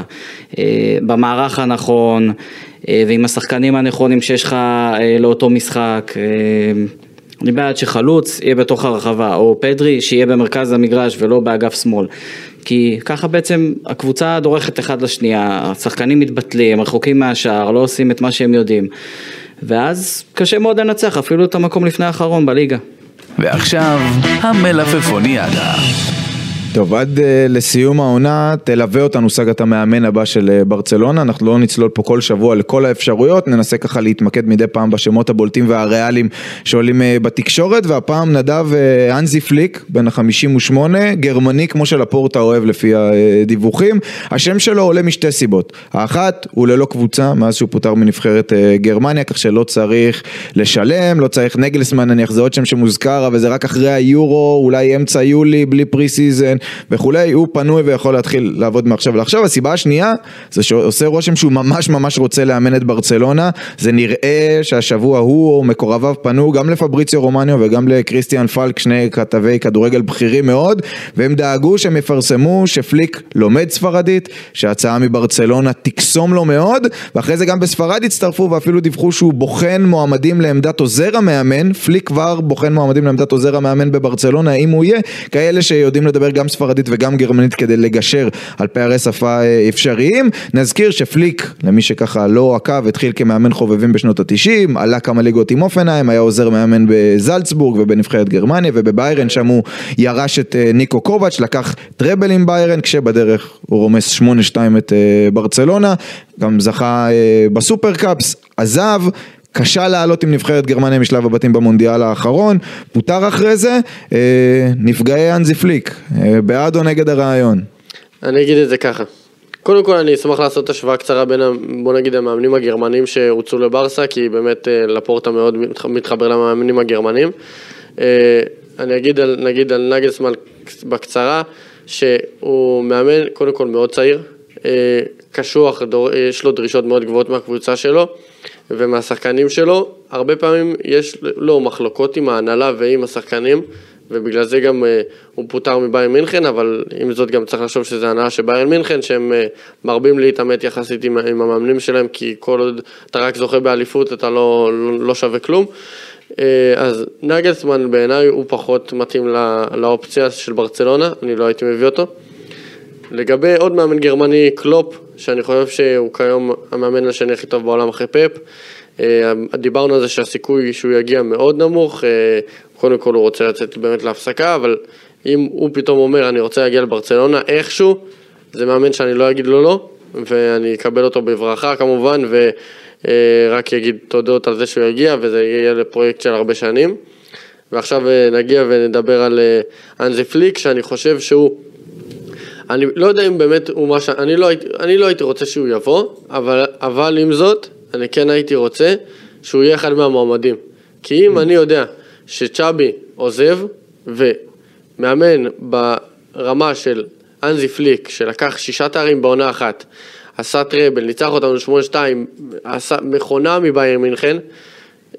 אה, במערך הנכון, אה, ועם השחקנים הנכונים שיש לך אה, לאותו משחק. אני בעד שחלוץ יהיה בתוך הרחבה, או פדרי שיהיה במרכז המגרש ולא באגף שמאל. כי ככה בעצם הקבוצה דורכת אחד לשנייה, השחקנים מתבטלים, רחוקים מהשער, לא עושים את מה שהם יודעים. ואז קשה מאוד לנצח, אפילו את המקום לפני האחרון בליגה. ועכשיו, המלפפוניאדה. טוב, עד אה, לסיום העונה תלווה אותנו סאגת המאמן הבא של אה, ברצלונה, אנחנו לא נצלול פה כל שבוע לכל האפשרויות, ננסה ככה להתמקד מדי פעם בשמות הבולטים והריאליים שעולים אה, בתקשורת, והפעם נדב uh, האנזי פליק, בן ה-58, גרמני כמו שלפורטה אוהב לפי הדיווחים, השם שלו עולה משתי סיבות, האחת, הוא ללא קבוצה מאז שהוא פוטר מנבחרת אה, גרמניה, כך שלא צריך לשלם, לא צריך נגלסמן נניח, זה עוד שם שמוזכר, אבל זה רק אחרי היורו, אולי אמצע יולי, בלי pre season. וכולי, הוא פנוי ויכול להתחיל לעבוד מעכשיו לעכשיו. הסיבה השנייה זה שעושה רושם שהוא ממש ממש רוצה לאמן את ברצלונה, זה נראה שהשבוע הוא או מקורביו פנו גם לפבריציו רומניו וגם לקריסטיאן פלק, שני כתבי כדורגל בכירים מאוד, והם דאגו שהם יפרסמו שפליק לומד ספרדית, שההצעה מברצלונה תקסום לו מאוד, ואחרי זה גם בספרד הצטרפו ואפילו דיווחו שהוא בוחן מועמדים לעמדת עוזר המאמן, פליק כבר בוחן מועמדים לעמדת עוזר המאמן בברצלונה, אם הוא יהיה, כאלה שיודעים לדבר גם ספרדית וגם גרמנית כדי לגשר על פערי שפה אה, אפשריים. נזכיר שפליק, למי שככה לא עקב, התחיל כמאמן חובבים בשנות התשעים, עלה כמה ליגות עם אופנהיים, היה עוזר מאמן בזלצבורג ובנבחרת גרמניה ובביירן, שם הוא ירש את אה, ניקו קובץ', לקח טראבל עם ביירן, כשבדרך הוא רומס 8-2 את אה, ברצלונה, גם זכה בסופרקאפס, עזב. קשה לעלות עם נבחרת גרמניה משלב הבתים במונדיאל האחרון, פוטר אחרי זה, אה, נפגעי אנזי פליק, אה, בעד או נגד הרעיון? אני אגיד את זה ככה. קודם כל אני אשמח לעשות השוואה קצרה בין, בוא נגיד, המאמנים הגרמנים שהוצאו לברסה, כי באמת אה, לפורטה מאוד מתחבר למאמנים הגרמנים. אני אגיד על, נגיד על נגלסמן בקצרה, שהוא מאמן קודם כל מאוד צעיר, קשוח, יש לו דרישות מאוד גבוהות מהקבוצה שלו. ומהשחקנים שלו, הרבה פעמים יש לו מחלוקות עם ההנהלה ועם השחקנים, ובגלל זה גם אה, הוא פוטר מביירן מינכן, אבל עם זאת גם צריך לחשוב שזה הנהלה של ביירן מינכן, שהם אה, מרבים להתעמת יחסית עם, עם המאמנים שלהם, כי כל עוד אתה רק זוכה באליפות אתה לא, לא, לא שווה כלום. אה, אז נגלסמן בעיניי הוא פחות מתאים לא, לאופציה של ברצלונה, אני לא הייתי מביא אותו. לגבי עוד מאמן גרמני, קלופ, שאני חושב שהוא כיום המאמן השני הכי טוב בעולם אחרי פפ. אה, דיברנו על זה שהסיכוי שהוא יגיע מאוד נמוך, אה, קודם כל הוא רוצה לצאת באמת להפסקה, אבל אם הוא פתאום אומר אני רוצה להגיע לברצלונה איכשהו, זה מאמן שאני לא אגיד לו לא, ואני אקבל אותו בברכה כמובן, ורק אה, אגיד תודות על זה שהוא יגיע, וזה יהיה לפרויקט של הרבה שנים. ועכשיו נגיע ונדבר על אנזי פליק, שאני חושב שהוא אני לא יודע אם באמת הוא מה ש... אני לא, אני לא הייתי רוצה שהוא יבוא, אבל, אבל עם זאת, אני כן הייתי רוצה שהוא יהיה אחד מהמועמדים. כי אם אני יודע שצ'אבי עוזב, ומאמן ברמה של אנזי פליק, שלקח שישה תארים בעונה אחת, עשה טראבל, ניצח אותנו 8-2, עשה מכונה מבאייר מינכן,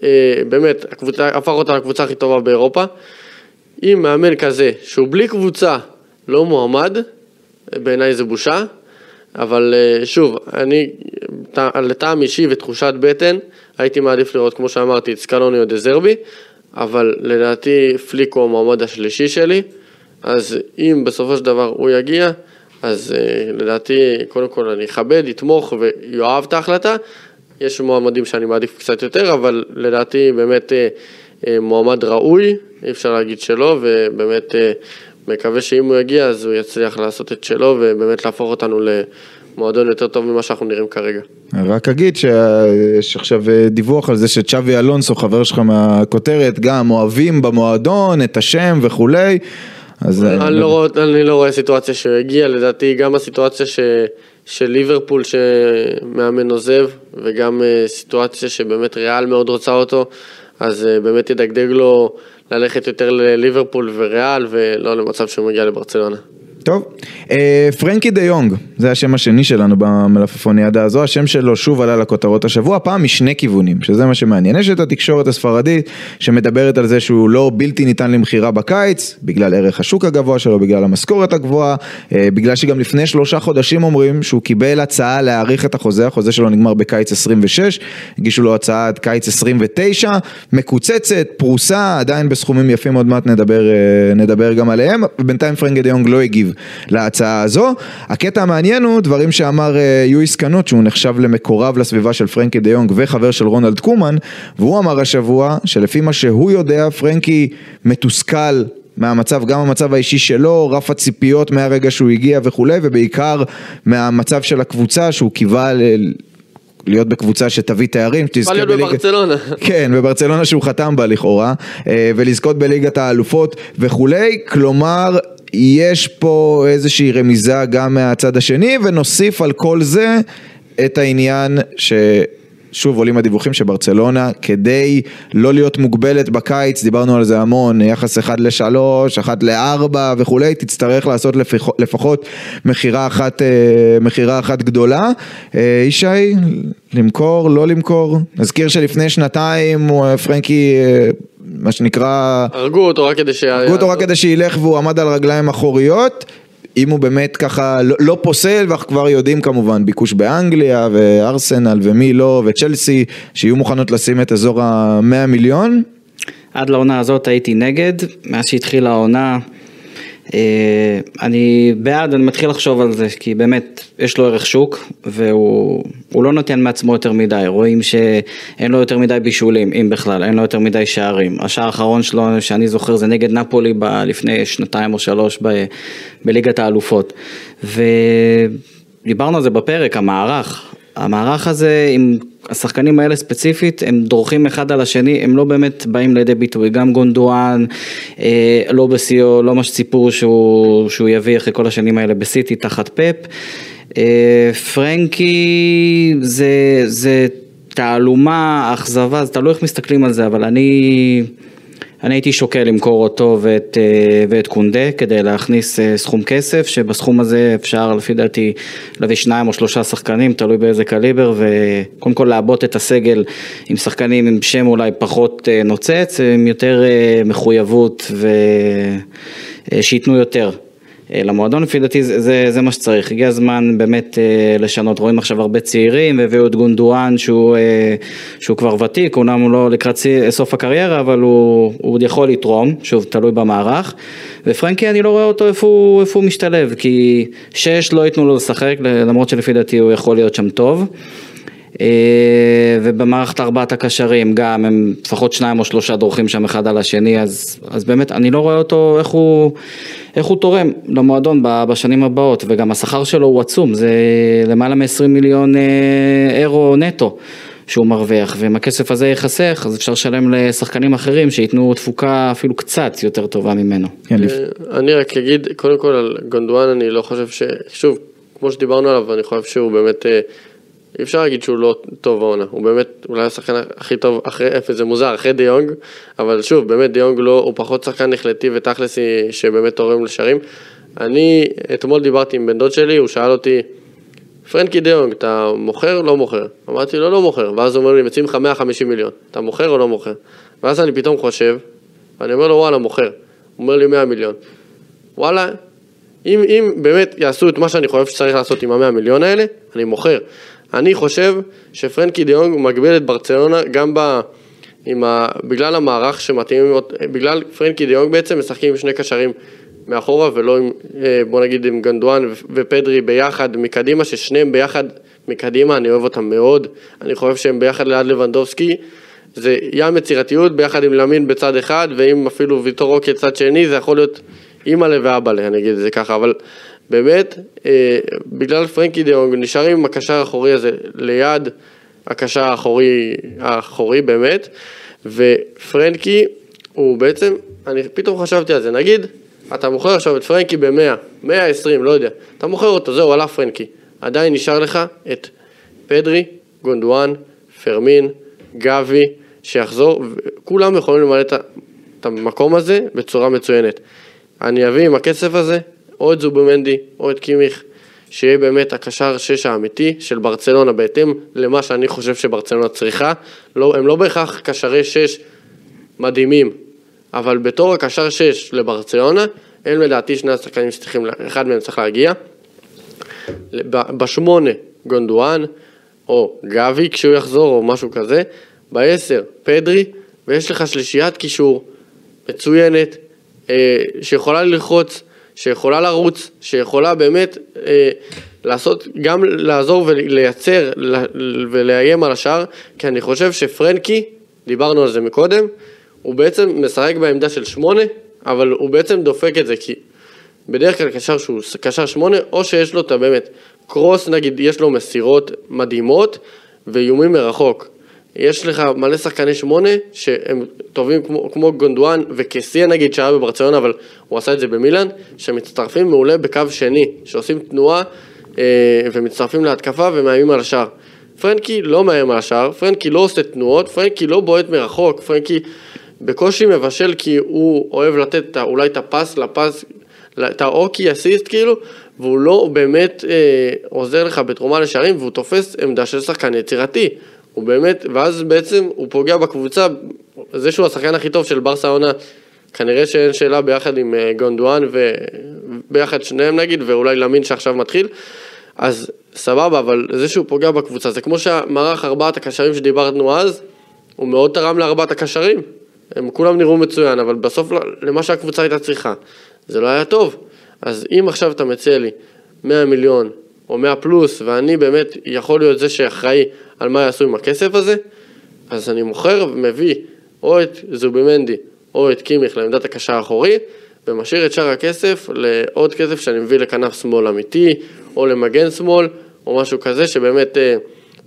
אה, באמת, הקבוצה, הפך אותה לקבוצה הכי טובה באירופה. אם מאמן כזה, שהוא בלי קבוצה, לא מועמד, בעיניי זה בושה, אבל אה, שוב, אני, לטעם אישי ותחושת בטן, הייתי מעדיף לראות, כמו שאמרתי, את סקלוני או דזרבי, אבל לדעתי פליק הוא המועמד השלישי שלי, אז אם בסופו של דבר הוא יגיע, אז uh, לדעתי, קודם כל אני אכבד, אתמוך ויאהב את ההחלטה. יש מועמדים שאני מעדיף קצת יותר, אבל לדעתי באמת uh, מועמד ראוי, אי אפשר להגיד שלא, ובאמת מקווה שאם הוא יגיע אז הוא יצליח לעשות את שלו ובאמת להפוך אותנו למועדון יותר טוב ממה שאנחנו נראים כרגע. רק אגיד שיש עכשיו דיווח על זה שצ'אבי אלונסו, חבר שלך מהכותרת, גם אוהבים במועדון את השם וכולי. אז... אני, לא רואה, אני לא רואה סיטואציה שהוא הגיע, לדעתי גם הסיטואציה ש, של ליברפול שמאמן עוזב, וגם אה, סיטואציה שבאמת ריאל מאוד רוצה אותו, אז אה, באמת ידגדג לו ללכת יותר לליברפול וריאל ולא למצב שהוא מגיע לברצלונה. טוב, אה, פרנקי דה יונג, זה השם השני שלנו במלפפוניאדה הזו, השם שלו שוב עלה לכותרות השבוע, פעם משני כיוונים, שזה מה שמעניין. יש את התקשורת הספרדית שמדברת על זה שהוא לא בלתי ניתן למכירה בקיץ, בגלל ערך השוק הגבוה שלו, בגלל המשכורת הגבוהה, אה, בגלל שגם לפני שלושה חודשים אומרים שהוא קיבל הצעה להאריך את החוזה, החוזה שלו נגמר בקיץ 26, הגישו לו הצעה עד קיץ 29, מקוצצת, פרוסה, עדיין בסכומים יפים, עוד מעט נדבר, אה, נדבר גם עליהם, ובינתיים פרנקי דה יונג לא הגיב להצעה הזו. הקטע המעניין הוא דברים שאמר אה, יואיס קנות, שהוא נחשב למקורב לסביבה של פרנקי דה יונג וחבר של רונלד קומן, והוא אמר השבוע שלפי מה שהוא יודע, פרנקי מתוסכל מהמצב, גם המצב האישי שלו, רף הציפיות מהרגע שהוא הגיע וכולי, ובעיקר מהמצב של הקבוצה שהוא קיווה ל... להיות בקבוצה שתביא תארים, בא להיות בברצלונה. כן, בברצלונה שהוא חתם בה לכאורה, אה, ולזכות בליגת האלופות וכולי, כלומר יש פה איזושהי רמיזה גם מהצד השני, ונוסיף על כל זה את העניין ש... שוב עולים הדיווחים שברצלונה כדי לא להיות מוגבלת בקיץ, דיברנו על זה המון, יחס 1 ל-3, 1 ל-4 וכולי, תצטרך לעשות לפח, לפחות מכירה אחת, אה, אחת גדולה. אה, ישי, למכור, לא למכור? נזכיר שלפני שנתיים פרנקי אה, מה שנקרא... הרגו אותו רק כדי ש... הרגו אותו רק כדי שילך והוא עמד על רגליים אחוריות. אם הוא באמת ככה לא, לא פוסל, ואנחנו כבר יודעים כמובן, ביקוש באנגליה וארסנל ומי לא וצ'לסי, שיהיו מוכנות לשים את אזור המאה מיליון. עד לעונה הזאת הייתי נגד, מאז שהתחילה העונה אני בעד, אני מתחיל לחשוב על זה, כי באמת יש לו ערך שוק והוא לא נותן מעצמו יותר מדי, רואים שאין לו יותר מדי בישולים, אם בכלל, אין לו יותר מדי שערים. השער האחרון שלו שאני זוכר זה נגד נפולי ב- לפני שנתיים או שלוש ב- בליגת האלופות. ודיברנו על זה בפרק, המערך, המערך הזה עם השחקנים האלה ספציפית, הם דורכים אחד על השני, הם לא באמת באים לידי ביטוי, גם גונדואן, אה, לא בשיאו, לא מה שציפו שהוא, שהוא יביא אחרי כל השנים האלה בסיטי תחת פפ. אה, פרנקי זה, זה תעלומה, אכזבה, זה תלוי איך מסתכלים על זה, אבל אני... אני הייתי שוקל למכור אותו ואת, אה, ואת קונדה כדי להכניס אה, סכום כסף, שבסכום הזה אפשר לפי דעתי להביא שניים או שלושה שחקנים, תלוי באיזה קליבר, וקודם כל לעבות את הסגל עם שחקנים עם שם אולי פחות אה, נוצץ, עם יותר מחויבות ושייתנו יותר. אה, למועדון, לפי דעתי זה, זה, זה מה שצריך, הגיע הזמן באמת אה, לשנות, רואים עכשיו הרבה צעירים, והביאו את גונדואן שהוא, אה, שהוא כבר ותיק, אומנם הוא לא לקראת סוף הקריירה, אבל הוא עוד יכול לתרום, שוב, תלוי במערך, ופרנקי אני לא רואה אותו איפה הוא, איפה הוא משתלב, כי שש לא ייתנו לו לשחק, למרות שלפי דעתי הוא יכול להיות שם טוב. ובמערכת ארבעת הקשרים גם הם לפחות שניים או שלושה דורכים שם אחד על השני אז, אז באמת אני לא רואה אותו איך הוא, איך הוא תורם למועדון בשנים הבאות, וגם השכר שלו הוא עצום, זה למעלה מ-20 מיליון אה, אירו נטו. שהוא מרוויח, ואם הכסף הזה ייחסך, אז אפשר לשלם לשחקנים אחרים שייתנו תפוקה אפילו קצת יותר טובה ממנו. כן, אה, אני רק אגיד, קודם כל על גונדואן, אני לא חושב ש... שוב, כמו שדיברנו עליו, אני חושב שהוא באמת אה, אי אפשר להגיד שהוא לא טוב העונה, הוא באמת אולי השחקן הכי טוב אחרי, אפס, זה מוזר, אחרי דיונג, אבל שוב, באמת דיונג לא, הוא פחות שחקן החלטי ותכלסי שבאמת תורם לשערים. אני אתמול דיברתי עם בן דוד שלי, הוא שאל אותי, פרנקי דיונג, אתה מוכר? לא מוכר. אמרתי לו, לא מוכר. ואז הוא אומר לי, מציעים לך 150 מיליון, אתה מוכר או לא מוכר? ואז אני פתאום חושב, ואני אומר לו, וואלה, מוכר. הוא אומר לי 100 מיליון. וואלה, אם, אם באמת יעשו את מה שאני חושב שצריך לעשות עם המאה מיליון האלה, אני מוכר. אני חושב שפרנקי דיונג מגביל את ברצלונה גם ב... עם ה... בגלל המערך שמתאים, בגלל פרנקי דיונג בעצם משחקים עם שני קשרים מאחורה ולא עם, אה, בוא נגיד עם גנדואן ופדרי ביחד מקדימה, ששניהם ביחד מקדימה, אני אוהב אותם מאוד, אני חושב שהם ביחד ליד לבנדובסקי, זה ים יצירתיות ביחד עם למין בצד אחד, ואם אפילו ויטורו כצד שני, זה יכול להיות אימא'לה ואבא'לה, אני אגיד את זה ככה, אבל באמת, אה, בגלל פרנקי דיונג נשארים עם הקשר האחורי הזה ליד הקשר האחורי, האחורי באמת, ופרנקי הוא בעצם, אני פתאום חשבתי על זה, נגיד, אתה מוכר עכשיו את פרנקי ב-100, 120, לא יודע, אתה מוכר אותו, זהו, עלה פרנקי, עדיין נשאר לך את פדרי, גונדואן, פרמין, גבי, שיחזור, כולם יכולים למלא את המקום הזה בצורה מצוינת. אני אביא עם הכסף הזה או את זובמנדי או את קימיך, שיהיה באמת הקשר שש האמיתי של ברצלונה בהתאם למה שאני חושב שברצלונה צריכה. לא, הם לא בהכרח קשרי שש מדהימים, אבל בתור הקשר שש לברצלונה, הם לדעתי שני השחקנים שצריכים, אחד מהם צריך להגיע. בשמונה גונדואן, או גבי כשהוא יחזור, או משהו כזה. בעשר, פדרי, ויש לך שלישיית קישור מצוינת, אה, שיכולה ללחוץ, שיכולה לרוץ, שיכולה באמת אה, לעשות, גם לעזור ולייצר ולאיים על השאר, כי אני חושב שפרנקי, דיברנו על זה מקודם, הוא בעצם משחק בעמדה של שמונה, אבל הוא בעצם דופק את זה, כי בדרך כלל קשר שהוא קשר שמונה, או שיש לו את הבאמת, קרוס נגיד, יש לו מסירות מדהימות ואיומים מרחוק. יש לך מלא שחקני שמונה שהם טובים כמו, כמו גונדואן וקסיה נגיד שהיה בברצלונה אבל הוא עשה את זה במילאן שמצטרפים מעולה בקו שני שעושים תנועה אה, ומצטרפים להתקפה ומאיימים על השער. פרנקי לא מאיים על השער, פרנקי לא עושה תנועות, פרנקי לא בועט מרחוק, פרנקי בקושי מבשל כי הוא אוהב לתת את אולי את הפס לפס, את האוקי אסיסט כאילו, והוא לא באמת אה, עוזר לך בתרומה לשערים והוא תופס עמדה של שחקן יצירתי. הוא באמת, ואז בעצם הוא פוגע בקבוצה, זה שהוא השחקן הכי טוב של ברסה העונה, כנראה שאין שאלה ביחד עם אה, גונדואן וביחד שניהם נגיד, ואולי למין שעכשיו מתחיל, אז סבבה, אבל זה שהוא פוגע בקבוצה, זה כמו שהמערך ארבעת הקשרים שדיברנו אז, הוא מאוד תרם לארבעת הקשרים. הם כולם נראו מצוין, אבל בסוף למה שהקבוצה הייתה צריכה, זה לא היה טוב. אז אם עכשיו אתה מציע לי 100 מיליון או 100 פלוס, ואני באמת יכול להיות זה שאחראי על מה יעשו עם הכסף הזה, אז אני מוכר ומביא או את זובימנדי או את קימיך לעמדת הקשר האחורי, ומשאיר את שאר הכסף לעוד כסף שאני מביא לכנף שמאל אמיתי, או למגן שמאל, או משהו כזה, שבאמת אה,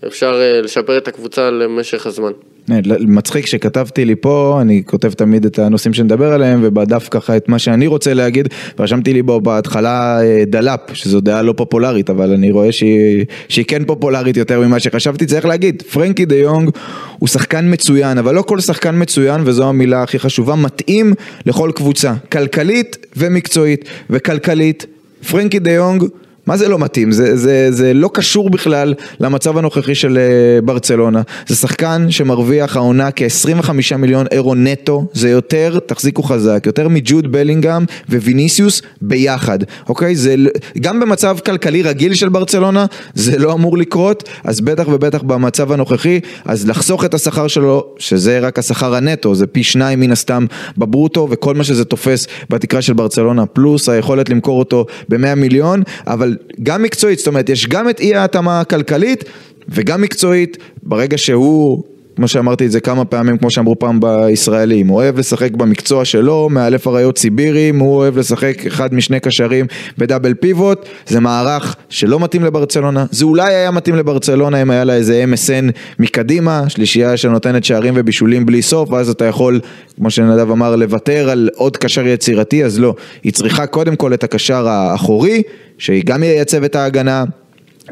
אפשר אה, לשפר את הקבוצה למשך הזמן. אה, מצחיק שכתבתי לי פה, אני כותב תמיד את הנושאים שנדבר עליהם ובדף ככה את מה שאני רוצה להגיד ורשמתי לי בו בהתחלה אה, דל"פ, שזו דעה לא פופולרית אבל אני רואה שהיא, שהיא כן פופולרית יותר ממה שחשבתי, צריך להגיד, פרנקי דה יונג הוא שחקן מצוין אבל לא כל שחקן מצוין וזו המילה הכי חשובה, מתאים לכל קבוצה, כלכלית ומקצועית וכלכלית, פרנקי דה יונג מה זה לא מתאים? זה, זה, זה לא קשור בכלל למצב הנוכחי של אה, ברצלונה. זה שחקן שמרוויח העונה כ-25 מיליון אירו נטו, זה יותר, תחזיקו חזק, יותר מג'וד בלינגהם וויניסיוס ביחד, אוקיי? זה גם במצב כלכלי רגיל של ברצלונה, זה לא אמור לקרות, אז בטח ובטח במצב הנוכחי, אז לחסוך את השכר שלו, שזה רק השכר הנטו, זה פי שניים מן הסתם בברוטו, וכל מה שזה תופס בתקרה של ברצלונה, פלוס היכולת למכור אותו ב-100 מיליון, אבל גם מקצועית, זאת אומרת, יש גם את אי ההתאמה הכלכלית וגם מקצועית, ברגע שהוא, כמו שאמרתי את זה כמה פעמים, כמו שאמרו פעם בישראלים, הוא אוהב לשחק במקצוע שלו, מאלף אריות סיבירים, הוא אוהב לשחק אחד משני קשרים בדאבל פיבוט, זה מערך שלא מתאים לברצלונה, זה אולי היה מתאים לברצלונה אם היה לה איזה MSN מקדימה, שלישייה שנותנת שערים ובישולים בלי סוף, ואז אתה יכול, כמו שנדב אמר, לוותר על עוד קשר יצירתי, אז לא, היא צריכה קודם כל את הקשר האחורי, שהיא גם ייצב את ההגנה,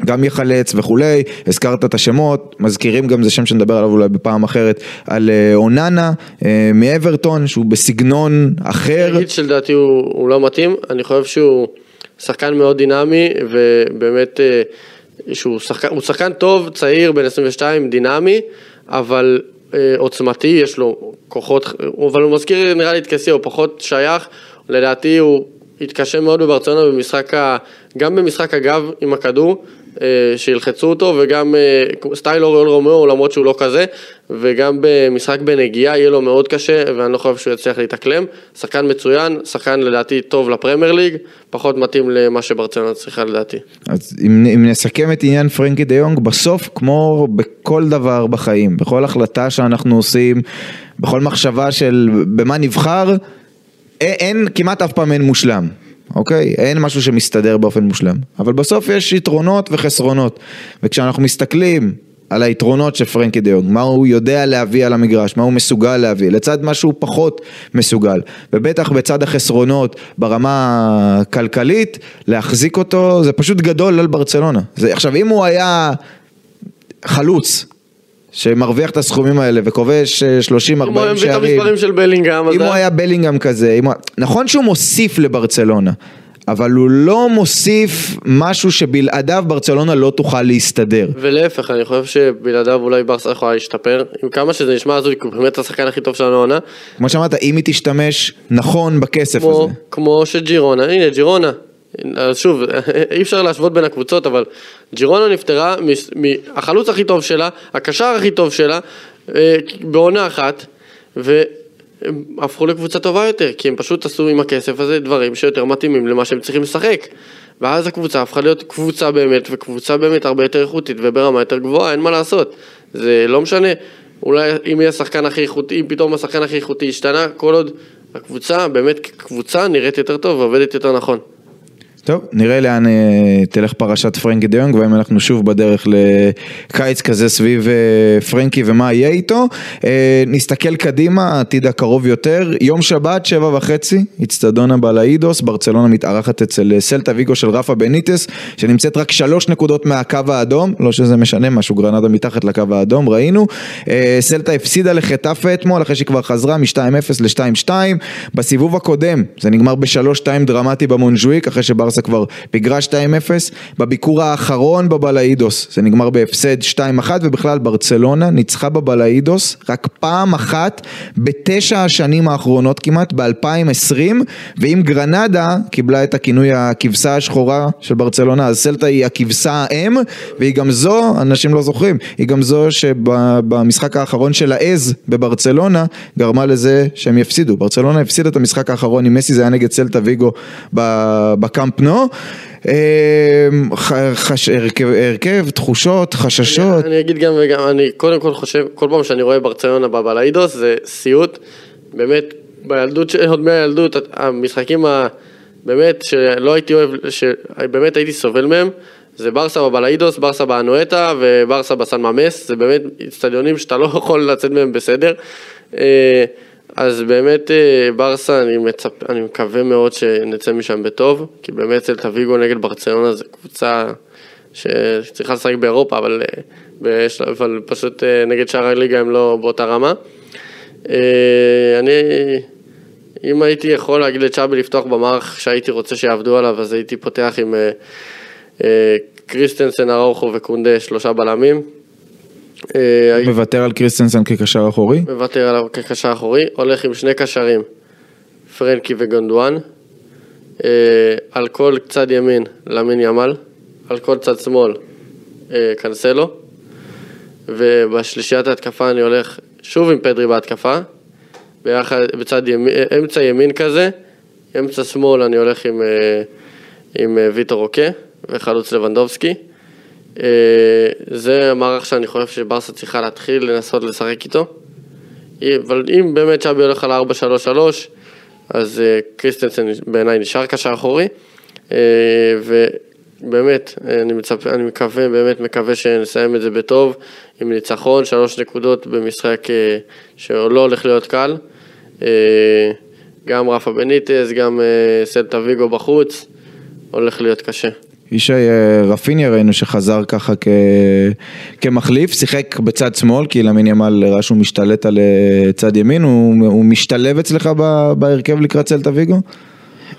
גם יחלץ וכולי, הזכרת את השמות, מזכירים גם זה שם שנדבר עליו אולי בפעם אחרת, על אה, אוננה אה, מאברטון שהוא בסגנון אחר. אני אגיד שלדעתי הוא, הוא לא מתאים, אני חושב שהוא שחקן מאוד דינמי ובאמת אה, שהוא שחקן, הוא שחקן טוב, צעיר, בן 22, דינמי, אבל עוצמתי, יש לו כוחות, אבל הוא מזכיר נראה לי את קסיה, הוא פחות שייך, לדעתי הוא התקשה מאוד בברצלונה במשחק. גם במשחק הגב עם הכדור, אה, שילחצו אותו, וגם אה, סטייל אוריול רומאו, למרות שהוא לא כזה, וגם במשחק בנגיעה יהיה לו מאוד קשה, ואני לא חושב שהוא יצליח להתאקלם. שחקן מצוין, שחקן לדעתי טוב לפרמייר ליג, פחות מתאים למה שברצלונה צריכה לדעתי. אז אם, אם נסכם את עניין פרנקי דה יונג, בסוף כמו בכל דבר בחיים, בכל החלטה שאנחנו עושים, בכל מחשבה של במה נבחר, אין, אין, כמעט אף פעם אין מושלם, אוקיי? אין משהו שמסתדר באופן מושלם. אבל בסוף יש יתרונות וחסרונות. וכשאנחנו מסתכלים על היתרונות של פרנקי דיונג, מה הוא יודע להביא על המגרש, מה הוא מסוגל להביא, לצד מה שהוא פחות מסוגל, ובטח בצד החסרונות ברמה הכלכלית, להחזיק אותו זה פשוט גדול על ברצלונה. זה, עכשיו אם הוא היה חלוץ, שמרוויח את הסכומים האלה וכובש 30-40 שערים. אם הוא היה מביא את המספרים של בלינגהם. אם הוא היה בלינגהם כזה, הוא... נכון שהוא מוסיף לברצלונה, אבל הוא לא מוסיף משהו שבלעדיו ברצלונה לא תוכל להסתדר. ולהפך, אני חושב שבלעדיו אולי ברסה יכולה להשתפר. עם כמה שזה נשמע הזוי, כי הוא באמת השחקן הכי טוב שלנו העונה. כמו שאמרת, אם היא תשתמש נכון בכסף כמו, הזה. כמו שג'ירונה, הנה ג'ירונה. אז שוב, אי אפשר להשוות בין הקבוצות, אבל ג'ירונה נפטרה מהחלוץ הכי טוב שלה, הקשר הכי טוב שלה, אה, בעונה אחת, והם הפכו לקבוצה טובה יותר, כי הם פשוט עשו עם הכסף הזה דברים שיותר מתאימים למה שהם צריכים לשחק. ואז הקבוצה הפכה להיות קבוצה באמת, וקבוצה באמת הרבה יותר איכותית וברמה יותר גבוהה, אין מה לעשות. זה לא משנה, אולי אם יהיה שחקן הכי איכותי, אם פתאום השחקן הכי איכותי השתנה, כל עוד הקבוצה באמת כקבוצה נראית יותר טוב ועובדת יותר נכון. טוב, נראה לאן אה, תלך פרשת פרנקי דיונג, והאם אנחנו שוב בדרך לקיץ כזה סביב אה, פרנקי ומה יהיה איתו. אה, נסתכל קדימה, העתיד הקרוב יותר, יום שבת, שבע וחצי, אצטדיון הבלאידוס, ברצלונה מתארחת אצל סלטה ויגו של רפה בניטס, שנמצאת רק שלוש נקודות מהקו האדום, לא שזה משנה משהו, גרנדה מתחת לקו האדום, ראינו. סלטה הפסידה לחטאפה אתמול, אחרי שהיא כבר חזרה מ-2-0 ל-2-2. בסיבוב הקודם, זה נגמר ב-3-2 דרמטי במונג'וויק, אחרי שבר ברסה כבר פיגרה 2-0, בביקור האחרון בבלאידוס זה נגמר בהפסד 2-1 ובכלל ברצלונה ניצחה בבלאידוס רק פעם אחת בתשע השנים האחרונות כמעט, ב-2020 ואם גרנדה קיבלה את הכינוי הכבשה השחורה של ברצלונה אז סלטה היא הכבשה האם והיא גם זו, אנשים לא זוכרים, היא גם זו שבמשחק האחרון של העז בברצלונה גרמה לזה שהם יפסידו, ברצלונה הפסידה את המשחק האחרון עם מסי זה היה נגד סלטה ויגו בקאמפ נו. אמ. הרכב, תחושות, חששות. אני, אגיד גם וגם, אני קודם כל חושב, כל פעם שאני רואה ברצלונה בבלאידוס זה סיוט, באמת, בילדות, עוד מהילדות, המשחקים ה... באמת שלא הייתי אוהב, שבאמת הייתי סובל מהם, זה ברסה בבלאידוס, ברסה באנואטה וברסה בסן ממס, זה באמת אצטדיונים שאתה לא יכול לצאת מהם בסדר. אז באמת אה, ברסה, אני, מצפ... אני מקווה מאוד שנצא משם בטוב, כי באמת סלטה ויגו נגד ברצלונה זה קבוצה שצריכה לשחק באירופה, אבל, אה, אבל פשוט אה, נגד שאר הליגה הם לא באותה רמה. אני, אם הייתי יכול להגיד לצ'אבי לפתוח במערך שהייתי רוצה שיעבדו עליו, אז הייתי פותח עם קריסטנסן, אראוחו וקונדה, שלושה בלמים. אה, מוותר על קריסטנסן כקשר אחורי? מוותר עליו כקשר אחורי, הולך עם שני קשרים, פרנקי וגונדואן, אה, על כל צד ימין לאמין ימאל, על כל צד שמאל אה, קנסלו, ובשלישיית ההתקפה אני הולך שוב עם פדרי בהתקפה, ביחד, בצד ימין, אמצע ימין כזה, אמצע שמאל אני הולך עם, עם ויטו רוקה וחלוץ לבנדובסקי. אה, זה המערך שאני חושב שברסה צריכה להתחיל לנסות לשחק איתו. אבל אם באמת שבי הולך על 4-3-3, אז אה, קריסטנסן בעיניי נשאר קשר אחורי. אה, ובאמת, אני, מצפ... אני מקווה, באמת מקווה שנסיים את זה בטוב, עם ניצחון, שלוש נקודות במשחק שלא הולך להיות קל. גם רפה בניטס, גם סלטה ויגו בחוץ, הולך להיות קשה. ישי אה, רפיניה ראינו שחזר ככה כ... כמחליף, שיחק בצד שמאל כי למין ימל הראה שהוא משתלט על אה, צד ימין, הוא, הוא משתלב אצלך בהרכב לקראת סלטה ויגו?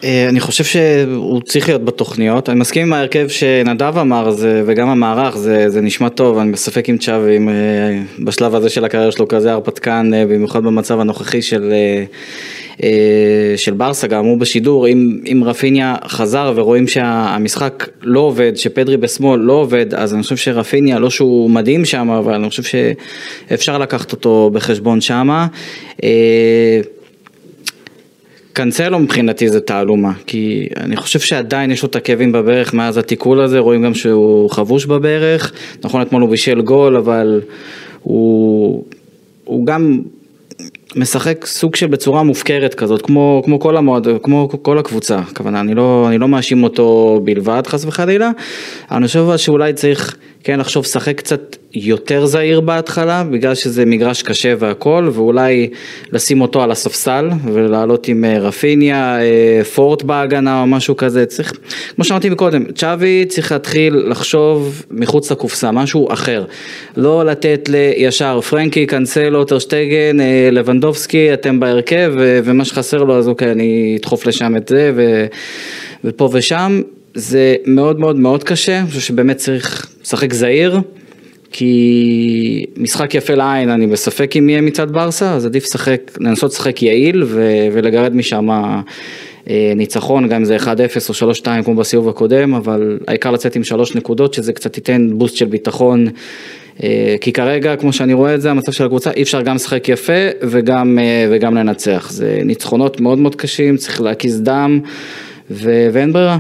אה, אני חושב שהוא צריך להיות בתוכניות, אני מסכים עם ההרכב שנדב אמר זה, וגם המערך, זה, זה נשמע טוב, אני בספק עם צ'אבי, בשלב הזה של הקריירה שלו כזה הרפתקן, במיוחד במצב הנוכחי של אה, של ברסה, גם אמרו בשידור, אם, אם רפיניה חזר ורואים שהמשחק לא עובד, שפדרי בשמאל לא עובד, אז אני חושב שרפיניה, לא שהוא מדהים שם, אבל אני חושב שאפשר לקחת אותו בחשבון שם. קנסלו מבחינתי זה תעלומה, כי אני חושב שעדיין יש לו את הכאבים בברך מאז התיקול הזה, רואים גם שהוא חבוש בברך, נכון אתמול הוא בישל גול, אבל הוא, הוא גם משחק סוג של בצורה מופקרת כזאת, כמו, כמו כל המועד, כמו כל הקבוצה, הכוונה, אני לא, אני לא מאשים אותו בלבד חס וחלילה, אני חושב שאולי צריך כן לחשוב לשחק קצת יותר זהיר בהתחלה, בגלל שזה מגרש קשה והכל, ואולי לשים אותו על הספסל ולעלות עם אה, רפיניה, אה, פורט בהגנה או משהו כזה, צריך, כמו שאמרתי מקודם, צ'אבי צריך להתחיל לחשוב מחוץ לקופסה, משהו אחר, לא לתת לישר פרנקי, קנסלו, טרשטגן, אה, לבנדובסקי, אתם בהרכב, ומה שחסר לו אז אוקיי, אני אדחוף לשם את זה, ו... ופה ושם, זה מאוד מאוד מאוד קשה, אני חושב שבאמת צריך לשחק זהיר, כי משחק יפה לעין, אני בספק אם יהיה מצד ברסה, אז עדיף לשחק, לנסות לשחק יעיל ו- ולגרד משם אה, ניצחון, גם אם זה 1-0 או 3-2 כמו בסיבוב הקודם, אבל העיקר לצאת עם שלוש נקודות, שזה קצת ייתן בוסט של ביטחון. אה, כי כרגע, כמו שאני רואה את זה, המצב של הקבוצה, אי אפשר גם לשחק יפה וגם, אה, וגם לנצח. זה ניצחונות מאוד מאוד קשים, צריך להקיז דם, ו- ואין ברירה.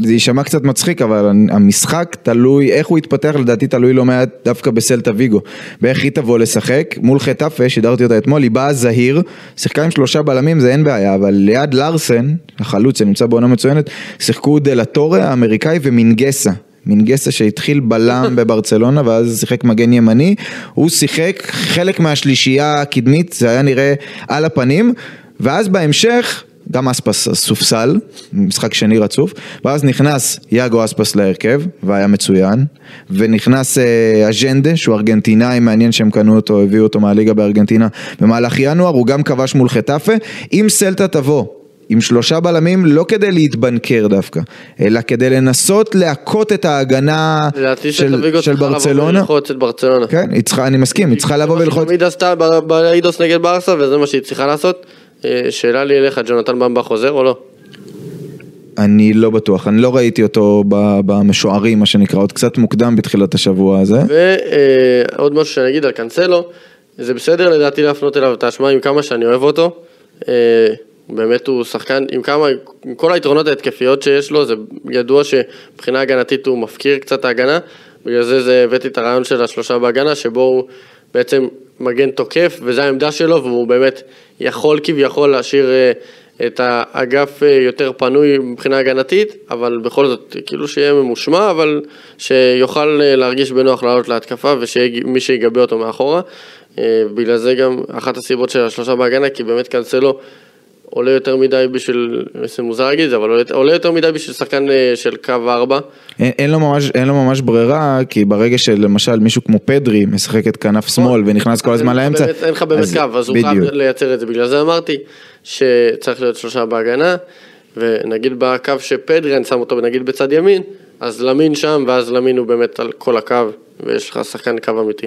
זה יישמע קצת מצחיק, אבל המשחק תלוי, איך הוא יתפתח לדעתי תלוי לא מעט דווקא בסלטה ויגו. באיך היא תבוא לשחק, מול חטאפה, שידרתי אותה אתמול, היא באה זהיר, שיחקה עם שלושה בלמים זה אין בעיה, אבל ליד לארסן, החלוץ שנמצא בעונה מצוינת, שיחקו דלטורה האמריקאי ומינגסה. מינגסה שהתחיל בלם בברצלונה ואז שיחק מגן ימני, הוא שיחק חלק מהשלישייה הקדמית, זה היה נראה על הפנים, ואז בהמשך גם אספס סופסל, משחק שני רצוף, ואז נכנס יאגו אספס להרכב, והיה מצוין, ונכנס אה, אג'נדה, שהוא ארגנטינאי, מעניין שהם קנו אותו, הביאו אותו מהליגה בארגנטינה במהלך ינואר, הוא גם כבש מול חטאפה, אם סלטה תבוא עם שלושה בלמים, לא כדי להתבנקר דווקא, אלא כדי לנסות להכות את ההגנה לדעתי של, שתביגו של צריכה לבוא ברצלונה. וללחוץ את ברצלונה. כן, היא צריכה, אני מסכים, היא צריכה לבוא וללחוץ. תמיד עשתה באידוס נגד ברסה וזה מה שהיא צריכה לעשות. אה, שאלה לי אליך, ג'ונתן במבה חוזר או לא? אני לא בטוח, אני לא ראיתי אותו במשוערים, מה שנקרא, עוד קצת מוקדם בתחילת השבוע הזה. ועוד משהו שאני אגיד על קאנסלו, זה בסדר לדעתי להפנות אליו את האשמה עם כמה שאני אוהב אותו. אה, באמת הוא שחקן עם כמה, עם כל היתרונות ההתקפיות שיש לו, זה ידוע שמבחינה הגנתית הוא מפקיר קצת ההגנה, בגלל זה, זה הבאתי את הרעיון של השלושה בהגנה, שבו הוא בעצם מגן תוקף, וזו העמדה שלו, והוא באמת יכול כביכול להשאיר אה, את האגף אה, יותר פנוי מבחינה הגנתית, אבל בכל זאת, כאילו שיהיה ממושמע, אבל שיוכל אה, להרגיש בנוח לעלות להתקפה, ומי שיגבה אותו מאחורה. בגלל זה גם אחת הסיבות של השלושה בהגנה, כי באמת קאנסלו עולה יותר מדי בשביל, זה מוזר להגיד את זה, אבל עולה, עולה יותר מדי בשביל שחקן אה, של קו ארבע. אין, אין, לו ממש, אין לו ממש ברירה, כי ברגע שלמשל מישהו כמו פדרי משחק את כנף שמאל ונכנס כל הזמן לאמצע, באמת- אין לך באמת אז- קו, אז הוא חייב בדיוק. לייצר את זה. בגלל זה אמרתי שצריך להיות שלושה בהגנה, ונגיד בקו שפדרי, אני שם אותו נגיד בצד ימין, אז למין שם, ואז למין הוא באמת על כל הקו, ויש לך שחקן קו אמיתי.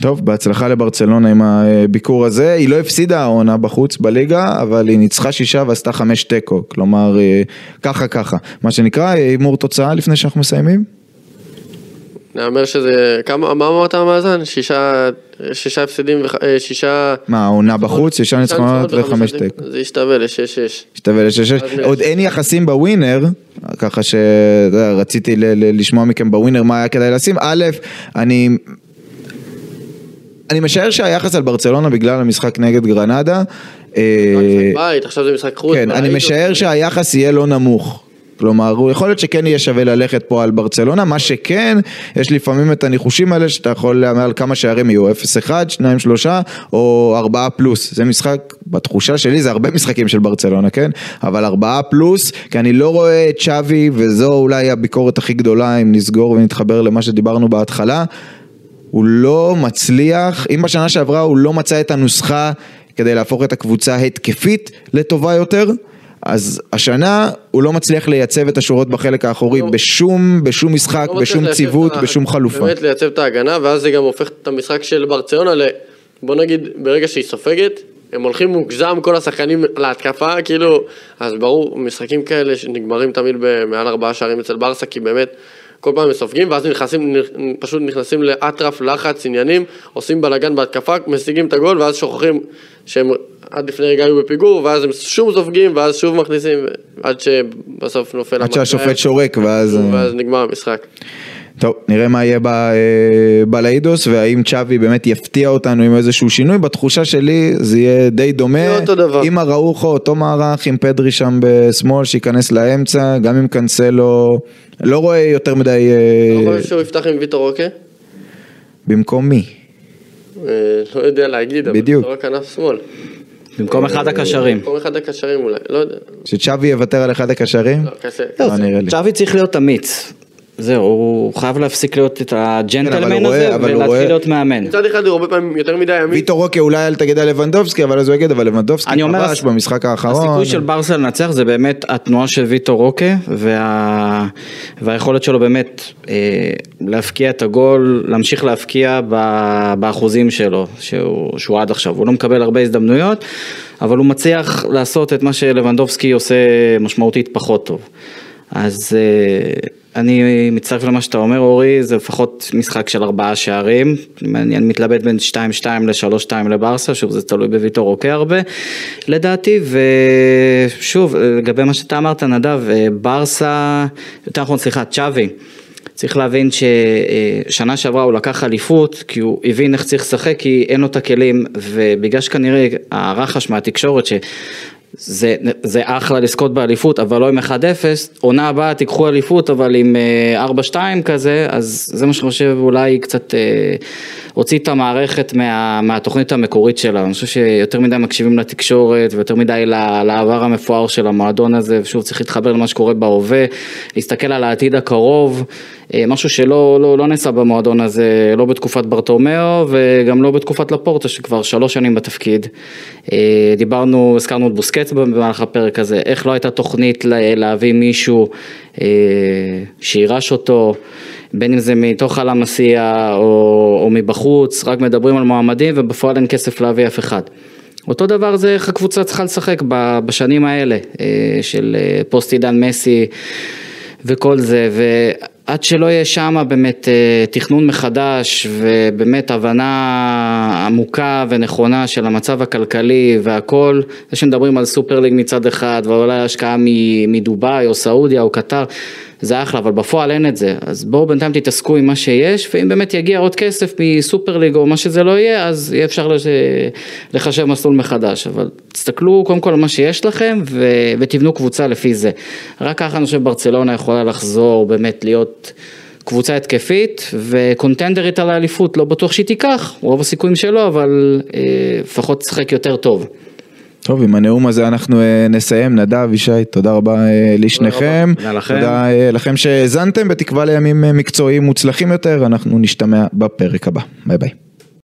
טוב, בהצלחה לברצלונה עם הביקור הזה, היא לא הפסידה העונה בחוץ בליגה, אבל היא ניצחה שישה ועשתה חמש תיקו, כלומר אה, ככה ככה, מה שנקרא אה, הימור תוצאה לפני שאנחנו מסיימים? נאמר שזה, כמה, מה אמרת המאזן? שישה, שישה הפסדים, אה, שישה... מה, העונה בחוץ, שישה ניצחונות וחמש? תיקו. זה ישתווה לשש-שש. השתווה לשש, אז עוד אין יחסים בווינר, ככה שרציתי לשמוע מכם בווינר מה היה כדאי לשים. א', אני... אני משער שהיחס על ברצלונה בגלל המשחק נגד גרנדה, אה, בית, עכשיו זה משחק חוץ. כן, אני. משער שהיחס יהיה לא נמוך. כלומר, הוא יכול להיות שכן יהיה שווה ללכת פה על ברצלונה, מה שכן, יש לפעמים את הניחושים האלה שאתה יכול להמר על כמה שערים יהיו, 0-1, 2-3 או 4 פלוס. זה משחק, בתחושה שלי זה הרבה משחקים של ברצלונה, כן? אבל 4 פלוס, כי אני לא רואה את שווי, וזו אולי הביקורת הכי גדולה אם נסגור ונתחבר למה שדיברנו בהתחלה. הוא לא מצליח, אם בשנה שעברה הוא לא מצא את הנוסחה כדי להפוך את הקבוצה התקפית לטובה יותר, אז השנה הוא לא מצליח לייצב את השורות בחלק האחורי לא. בשום, בשום משחק, לא בשום ציוות, ה- בשום חלופה. באמת לייצב את ההגנה, ואז זה גם הופך את המשחק של ברצלונה ל... בוא נגיד, ברגע שהיא סופגת, הם הולכים מוגזם כל השחקנים להתקפה, כאילו, אז ברור, משחקים כאלה שנגמרים תמיד במעל ארבעה שערים אצל ברסה, כי באמת, כל פעם הם סופגים, ואז נכנסים, פשוט נכנסים לאטרף, לחץ, עניינים, עושים בלאגן בהתקפה, משיגים את הגול, ואז שוכחים שהם עד לפני רגע היו בפיגור, ואז הם שוב סופגים, ואז שוב מכניסים, עד שבסוף נופל עד. שהשופט שורק ואז... ואז נגמר המשחק. טוב, נראה מה יהיה ב- אה, בלאידוס, והאם צ'אבי באמת יפתיע אותנו עם איזשהו שינוי, בתחושה שלי זה יהיה די דומה, יהיה אותו דבר. עם אראוחו, אותו מערך, עם פדרי שם בשמאל, שייכנס לאמצע, גם עם קאנסלו, לא רואה יותר מדי, אה, אתה חושב שהוא יפתח עם ויטור אוקה? במקום מי? אה, לא יודע להגיד, אבל בדיוק. זה רק כנף שמאל. במקום אחד הקשרים. במקום אחד הקשרים אולי, לא יודע. שצ'אבי יוותר על אחד הקשרים? לא, כזה. לא. צ'אבי צריך להיות אמיץ. זהו, הוא חייב להפסיק להיות את כן, אבל הג'נטלמן הזה ולהתחיל להיות מאמן. מצד אחד הוא הרבה פעמים יותר מדי אמיץ. ויטור רוקה אולי אל תגיד על לבנדובסקי, אבל אז הוא יגיד, אבל לבנדובסקי אני אומר, כבש במשחק האחרון. הסיכוי של ברסה לנצח זה באמת התנועה של ויטור רוקה וה... והיכולת שלו באמת אה, להפקיע את הגול, להמשיך להפקיע ב... באחוזים שלו, שהוא... שהוא עד עכשיו. הוא לא מקבל הרבה הזדמנויות, אבל הוא מצליח לעשות את מה שלבנדובסקי עושה משמעותית פחות טוב. אז אה, אני מצטרף למה שאתה אומר אורי, זה לפחות משחק של ארבעה שערים, אני, מתלבט בין 2-2 ל-3-2 לברסה, שוב זה תלוי בוויטור רוקה הרבה לדעתי, ושוב לגבי מה שאתה אמרת נדב, אה, ברסה, יותר נכון סליחה, צ'אבי, צריך להבין ששנה שעברה הוא לקח אליפות כי הוא הבין איך צריך לשחק כי אין לו את הכלים ובגלל שכנראה הרחש מהתקשורת ש... זה, זה אחלה לזכות באליפות, אבל לא עם 1-0, עונה הבאה תיקחו אליפות, אבל עם אה, 4-2 כזה, אז זה מה שאני חושב אולי קצת אה, הוציא את המערכת מה, מהתוכנית המקורית שלה. אני חושב שיותר מדי מקשיבים לתקשורת, ויותר מדי לעבר המפואר של המועדון הזה, ושוב צריך להתחבר למה שקורה בהווה, להסתכל על העתיד הקרוב, אה, משהו שלא לא, לא נעשה במועדון הזה, לא בתקופת ברטומיאו, וגם לא בתקופת לפורטה, שכבר שלוש שנים בתפקיד. אה, דיברנו, הזכרנו את בוסקץ במהלך הפרק הזה, איך לא הייתה תוכנית לה- להביא מישהו אה, שירש אותו, בין אם זה מתוך הלמסייה או, או מבחוץ, רק מדברים על מועמדים ובפועל אין כסף להביא אף אחד. אותו דבר זה איך הקבוצה צריכה לשחק בשנים האלה אה, של אה, פוסט עידן מסי וכל זה, ועד שלא יהיה שם באמת אה, תכנון מחדש ובאמת הבנה עמוקה ונכונה של המצב הכלכלי והכל, זה שמדברים על סופר ליג מצד אחד ואולי השקעה מדובאי או סעודיה או קטר, זה אחלה, אבל בפועל אין את זה, אז בואו בינתיים תתעסקו עם מה שיש, ואם באמת יגיע עוד כסף מסופר ליג או מה שזה לא יהיה, אז יהיה אפשר. לחשב מסלול מחדש, אבל תסתכלו קודם כל על מה שיש לכם ו... ותבנו קבוצה לפי זה. רק ככה אני חושב ברצלונה יכולה לחזור באמת להיות קבוצה התקפית וקונטנדרית על האליפות, לא בטוח שהיא תיקח, רוב הסיכויים שלא, אבל אה, לפחות תשחק יותר טוב. טוב, עם הנאום הזה אנחנו אה, נסיים. נדב, ישי, תודה רבה אה, לשניכם. תודה. תודה אה, לכם שהאזנתם, בתקווה לימים מקצועיים מוצלחים יותר. אנחנו נשתמע בפרק הבא. ביי ביי.